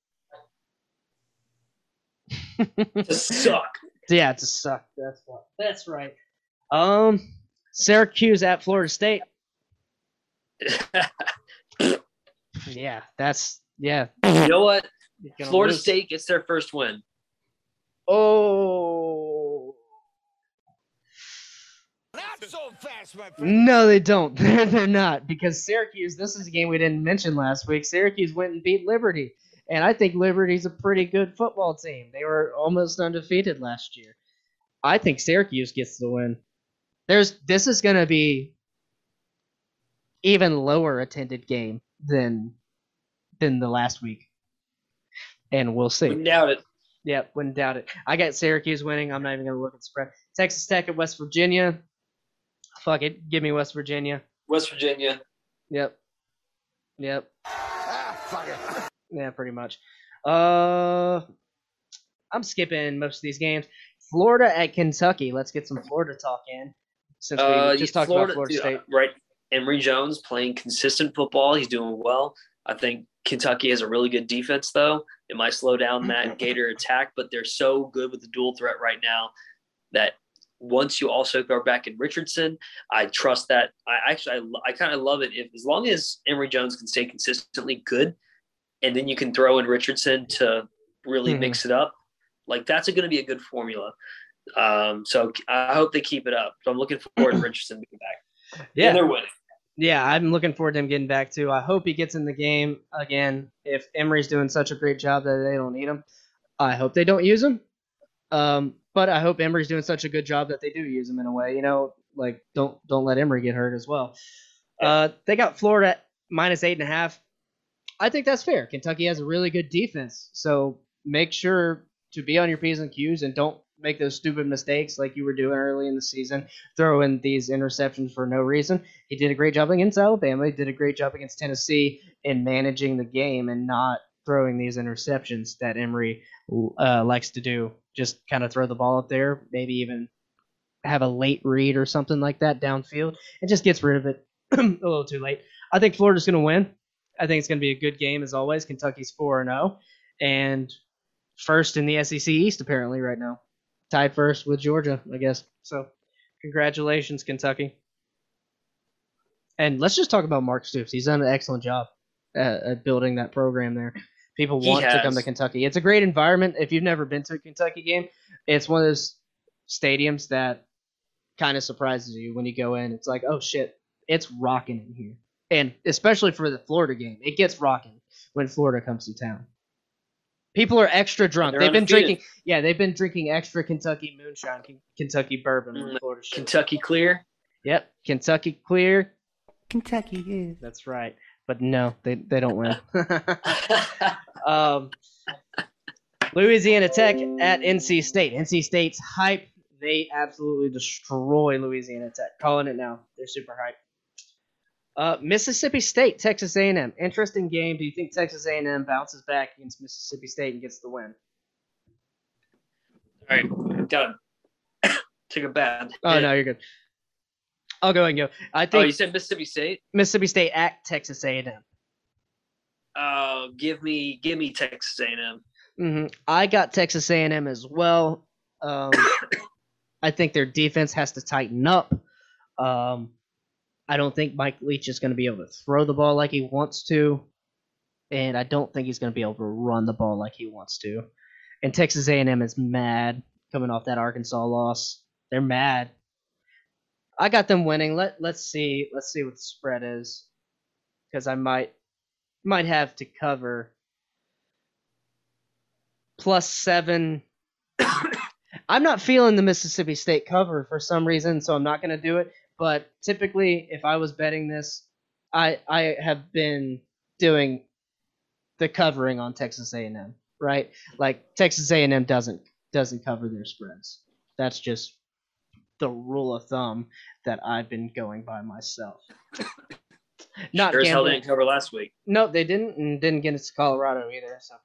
To suck. Yeah, to suck. That's what. That's right. Um, Syracuse at Florida State. <laughs> Yeah, that's yeah. you know what? Florida lose. State gets their first win. Oh Not so fast, my friend. no, they don't. They're <laughs> they're not because Syracuse. This is a game we didn't mention last week. Syracuse went and beat Liberty, and I think Liberty's a pretty good football team. They were almost undefeated last year. I think Syracuse gets the win. There's this is gonna be even lower attended game than than the last week, and we'll see. Wouldn't doubt it. Yep, wouldn't doubt it. I got Syracuse winning. I'm not even gonna look at the spread. Texas Tech at West Virginia. Fuck it, give me West Virginia. West Virginia. Yep. Yep. Ah, fuck it. Yeah, pretty much. Uh, I'm skipping most of these games. Florida at Kentucky. Let's get some Florida talk in. Since we Uh, just talked about Florida State. right? Emory Jones playing consistent football. He's doing well. I think Kentucky has a really good defense, though. It might slow down that <laughs> Gator attack, but they're so good with the dual threat right now that once you also throw back in Richardson, I trust that. I actually, I, I kind of love it if as long as Emory Jones can stay consistently good, and then you can throw in Richardson to really Mhm. mix it up. Like that's going to be a good formula. Um, so I hope they keep it up. So I'm looking forward to <clears throat> Richardson being back. Yeah, And they're winning. yeah, I'm looking forward to him getting back too. I hope he gets in the game again. If Emory's doing such a great job that they don't need him, I hope they don't use him. Um, but I hope Emory's doing such a good job that they do use him in a way. You know, like don't don't let Emory get hurt as well. Uh, they got Florida minus eight and a half. I think that's fair. Kentucky has a really good defense, so make sure to be on your p's and q's and don't make those stupid mistakes like you were doing early in the season. Throw in these interceptions for no reason. He did a great job against Alabama. He did a great job against Tennessee in managing the game and not throwing these interceptions that Emory uh, likes to do. Just kind of throw the ball up there, maybe even have a late read or something like that downfield, and just gets rid of it <clears throat> a little too late. I think Florida's going to win. I think it's going to be a good game as always. Kentucky's four and zero, and first in the SEC East apparently right now, tied first with Georgia, I guess. So, congratulations, Kentucky. And let's just talk about Mark Stoops. He's done an excellent job at, at building that program there. People want to come to Kentucky. It's a great environment. If you've never been to a Kentucky game, it's one of those stadiums that kind of surprises you when you go in. It's like, oh shit, it's rocking in here. And especially for the Florida game, it gets rocking when Florida comes to town. People are extra drunk. They're They've been drinking, yeah, they've been drinking extra Kentucky moonshine, Ken- Kentucky bourbon. Mm, Florida shows. Kentucky clear. Yep, Kentucky clear. Kentucky is. That's right. But no, they they don't win. <laughs> um, Louisiana Tech at NC State. NC State's hype. They absolutely destroy Louisiana Tech. Calling it now. They're super hype. Uh, Mississippi State, Texas A&M. Interesting game. Do you think Texas A&M bounces back against Mississippi State and gets the win? All right, done. <coughs> to take a bad. Oh no, you're good. I'll go and go. I Oh, think you said Mississippi State. Mississippi State at Texas A&M. Uh, give me, give me Texas A&M. hmm I got Texas A&M as well. Um, <coughs> I think their defense has to tighten up. Um, I don't think Mike Leach is going to be able to throw the ball like he wants to, and I don't think he's going to be able to run the ball like he wants to. And Texas A&M is mad coming off that Arkansas loss. They're mad. I got them winning. Let Let's see. Let's see what the spread is, because I might might have to cover plus seven. <coughs> I'm not feeling the Mississippi State cover for some reason, so I'm not going to do it. But typically, if I was betting this, I I have been doing the covering on Texas A&M, right? Like Texas A&M doesn't doesn't cover their spreads. That's just the rule of thumb that I've been going by myself. <coughs> Not sure as hell didn't cover last week. No, they didn't, and didn't get us to Colorado either. So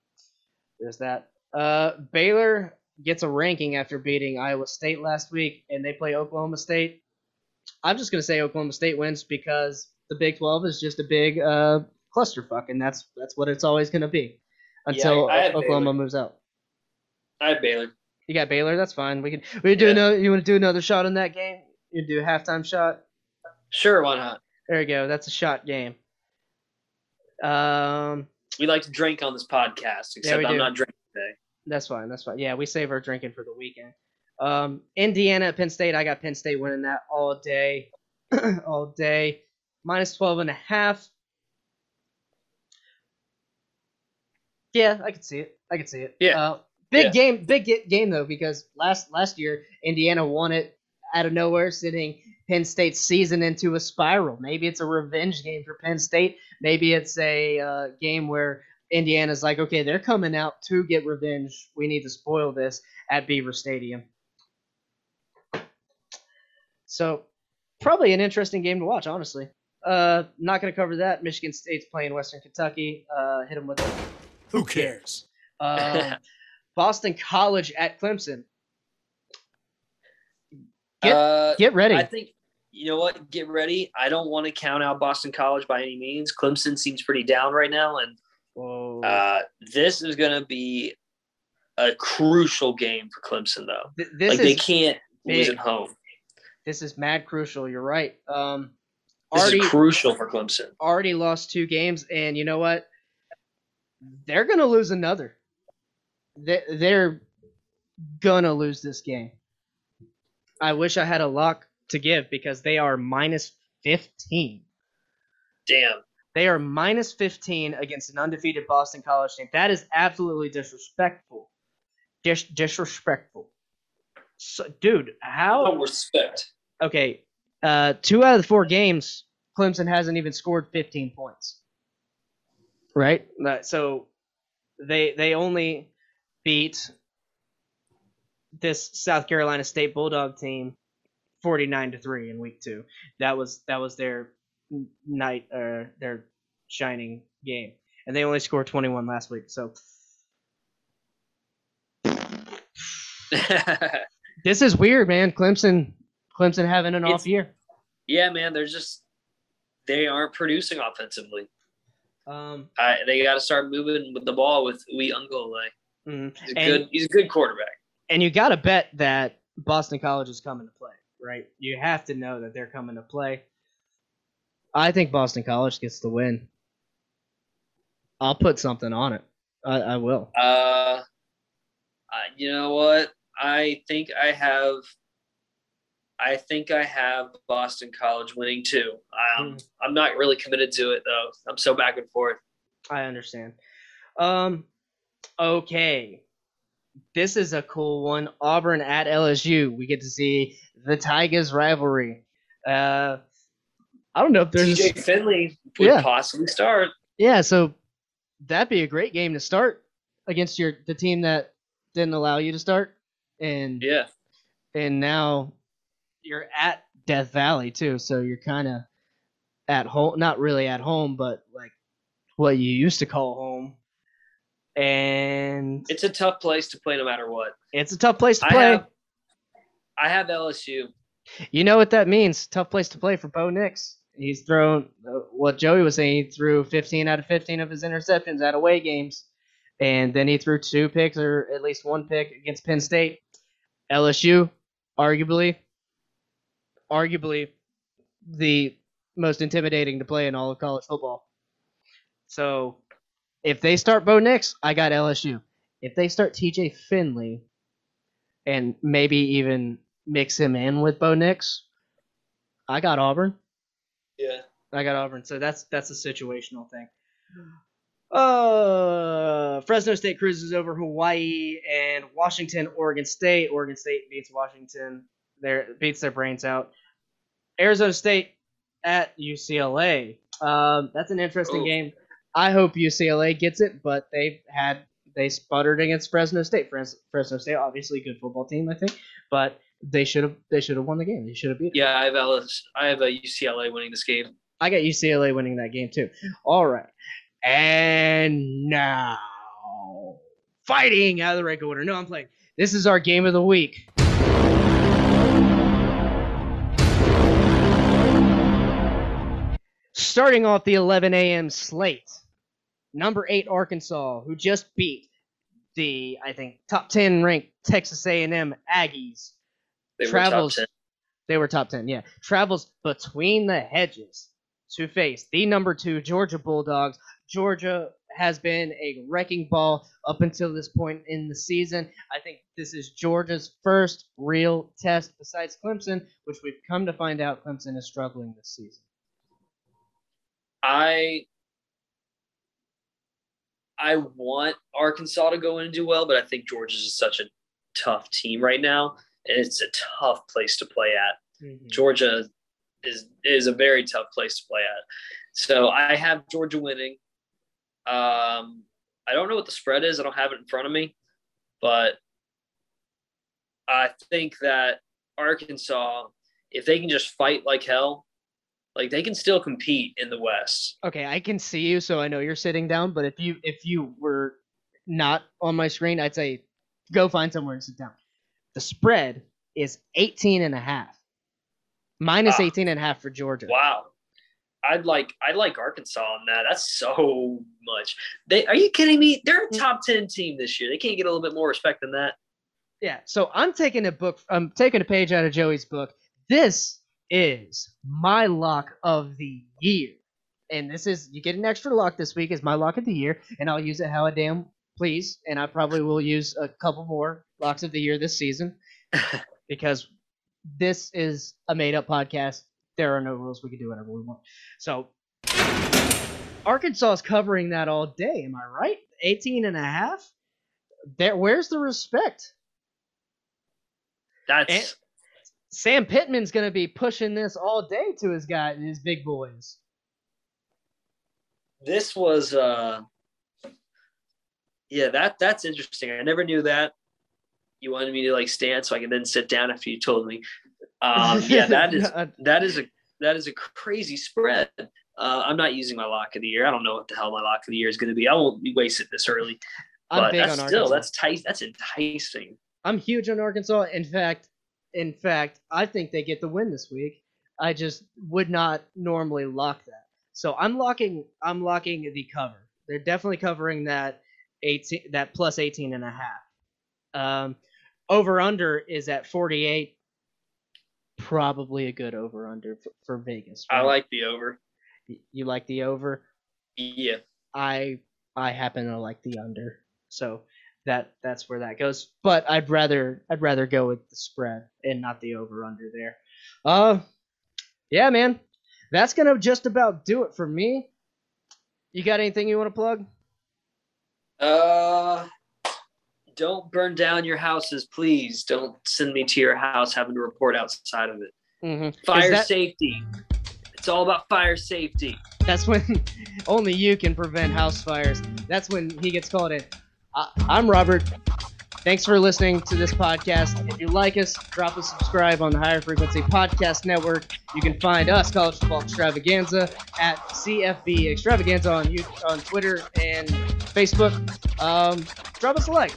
there's that. Uh, Baylor gets a ranking after beating Iowa State last week, and they play Oklahoma State. I'm just gonna say Oklahoma State wins because the Big 12 is just a big uh, clusterfuck, and that's that's what it's always gonna be until have Oklahoma Baylor. moves out. I have Baylor. You got Baylor. That's fine. We can we can do Yeah. another. You want to do another shot in that game? You do a halftime shot. Sure, why not? There you go. That's a shot game. Um, We like to drink on this podcast, except we I'm do. not drinking today. that's fine. That's fine. Yeah, we save our drinking for the weekend. Um, Indiana at Penn State. I got Penn State winning that all day, <clears throat> all day. Minus 12 and a half. Yeah, I could see it. I could see it. Yeah. Uh, big Yeah. game, big ga- game though, because last last year Indiana won it out of nowhere, sending Penn State's season into a spiral. Maybe it's a revenge game for Penn State. Maybe it's a uh, game where Indiana's like, okay, they're coming out to get revenge. We need to spoil this at Beaver Stadium. So, probably an interesting game to watch, honestly. Uh, not going to cover that. Michigan State's playing Western Kentucky. Uh, hit them with it. Who cares? Um, <laughs> Boston College at Clemson. Get- uh, Get ready. I think you know what. Get ready. I don't want to count out Boston College by any means. Clemson seems pretty down right now, and uh, this is going to be a crucial game for Clemson, though. Th- this like is they can't lose at home. This is mad crucial. You're right. Um, This already is crucial for Clemson. already lost two games, and you know what? They're gonna lose another. They they're gonna lose this game. I wish I had a lock to give because they are minus fifteen. Damn. They are minus 15 against an undefeated Boston College team. That is absolutely disrespectful. Dis- disrespectful. So, dude, how? No respect. Okay, uh, two out of the four games, Clemson hasn't even scored 15 points. Right? So they they only beat this South Carolina State Bulldog team 49 to 3 in week 2. That was that was their night uh their shining game. And they only scored 21 last week. So <laughs> this is weird, man. Clemson Clemson having an It's- off year. yeah, man. They're just they aren't producing offensively. Um I, they got to start moving with the ball with Uiagalelei. mhm. He's a And- good. He's a good quarterback. and you got to bet that Boston College is coming to play, right? You have to know that they're coming to play. I think Boston College gets the win. I'll put something on it. I, I will. Uh, I- you know what? I think I have. I think I have Boston College winning too. Um, I'm not really committed to it though. I'm so back and forth. I understand. Um, okay. This is a cool one. Auburn at LSU. We get to see the Tigers rivalry. Uh, I don't know if there's. TJ Finley would Yeah. possibly start. Yeah, so that'd be a great game to start against your the team that didn't allow you to start, and Yeah, and now you're at Death Valley too, so you're kind of at home, not really at home, but like what you used to call home, and it's a tough place to play no matter what. it's a tough place to I play. have, I have LSU. You know what that means? Tough place to play for Bo Nix. He's thrown uh, what Joey was saying. He threw 15 out of 15 of his interceptions at away games, and then he threw two picks or at least one pick against Penn State. LSU, arguably, arguably, the most intimidating to play in all of college football. So, if they start Bo Nix, I got LSU. If they start T.J. Finley, and maybe even mix him in with Bo Nix, I got Auburn. Yeah. I got Auburn. So that's that's a situational thing. Uh, Fresno State cruises over Hawaii and Washington, Oregon State. Oregon State beats Washington. Their beats their brains out. Arizona State at UCLA. Um, that's an interesting Ooh. game. I hope UCLA gets it, but they've had they sputtered against Fresno State. Fres- Fresno State, obviously good football team, I think, but they should have they should have won the game. They should have beat. it. Yeah, I have LS, I have a UCLA winning this game. I got UCLA winning that game too. All right. And now fighting out of the rank order. No, I'm playing. This is our game of the week. Starting off the 11 a.m. slate, number eight Arkansas, who just beat the I think top 10 ranked Texas A&M Aggies. They travels. were top 10. They were top 10, yeah. Travels between the hedges to face the number two Georgia Bulldogs. Georgia has been a wrecking ball up until this point in the season. I think this is Georgia's first real test besides Clemson, which we've come to find out Clemson is struggling this season. I I want Arkansas to go in and do well, but I think Georgia's is such a tough team right now, and it's a tough place to play at. Georgia is is a very tough place to play at. So I have Georgia winning. Um, I don't know what the spread is. I don't have it in front of me, but I think that Arkansas, if they can just fight like hell, like they can still compete in the West. Okay, I can see you, so I know you're sitting down. But if you if you were not on my screen, I'd say go find somewhere and sit down. The spread is 18 and a half. Minus Ah. 18 and a half for Georgia. Wow. I'd like I'd like Arkansas on that. That's so much. They are you kidding me? They're a top ten team this year. They can't get a little bit more respect than that. Yeah, so I'm taking a book. I'm taking a page out of Joey's book. This is my lock of the year, and this is you get an extra lock this week is my lock of the year, and I'll use it how I damn please, and I probably will use a couple more locks of the year this season <laughs> because this is a made up podcast. There are no rules. We can do whatever we want. So Arkansas is covering that all day. Am I right? 18 and a half? There, where's the respect? That's Sam Pittman's gonna be pushing this all day to his guy, his big boys. this was uh yeah, that that's interesting. I never knew that. You wanted me to like stand so I could then sit down after you told me. Um, <laughs> yeah, that is <laughs> that is a that is a crazy spread. Uh, I'm not using my lock of the year. I don't know what the hell my lock of the year is going to be. I won't be wasted this early. I'm but big that's on still Arkansas. that's tight. That's enticing. I'm huge on Arkansas. In fact, in fact, I think they get the win this week. I just would not normally lock that. So I'm locking I'm locking the cover. They're definitely covering that 18 that plus 18 and a half. Um over under is at 48. Probably a good over under for, for Vegas. I like the over. You like the over. Yeah. I I happen to like the under. So that that's where that goes. But I'd rather I'd rather go with the spread and not the over under there. Uh yeah, man. That's gonna just about do it for me. You got anything you want to plug? Uh, don't burn down your houses, please. Don't send me to your house having to report outside of it. Mm-hmm. Fire that- safety. It's all about fire safety. That's when <laughs> only you can prevent house fires. That's when he gets called in. I, I'm Robert. Thanks for listening to this podcast. If you like us, drop a subscribe on the Higher Frequency Podcast Network. You can find us, College Football Extravaganza, at CFB Extravaganza on on Twitter and Facebook. Um, drop us a like.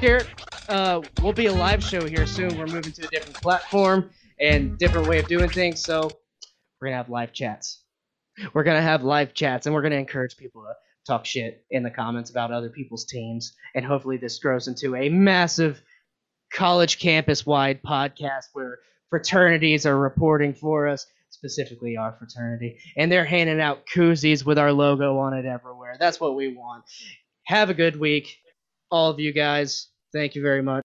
Here, uh, we'll be a live show here soon. We're moving to a different platform and different way of doing things, so we're gonna have live chats we're gonna have live chats and we're gonna encourage people to talk shit in the comments about other people's teams. And hopefully this grows into a massive college campus wide podcast where fraternities are reporting for us specifically our fraternity. And they're handing out koozies with our logo on it everywhere. That's what we want. Have a good week all of you guys. Thank you very much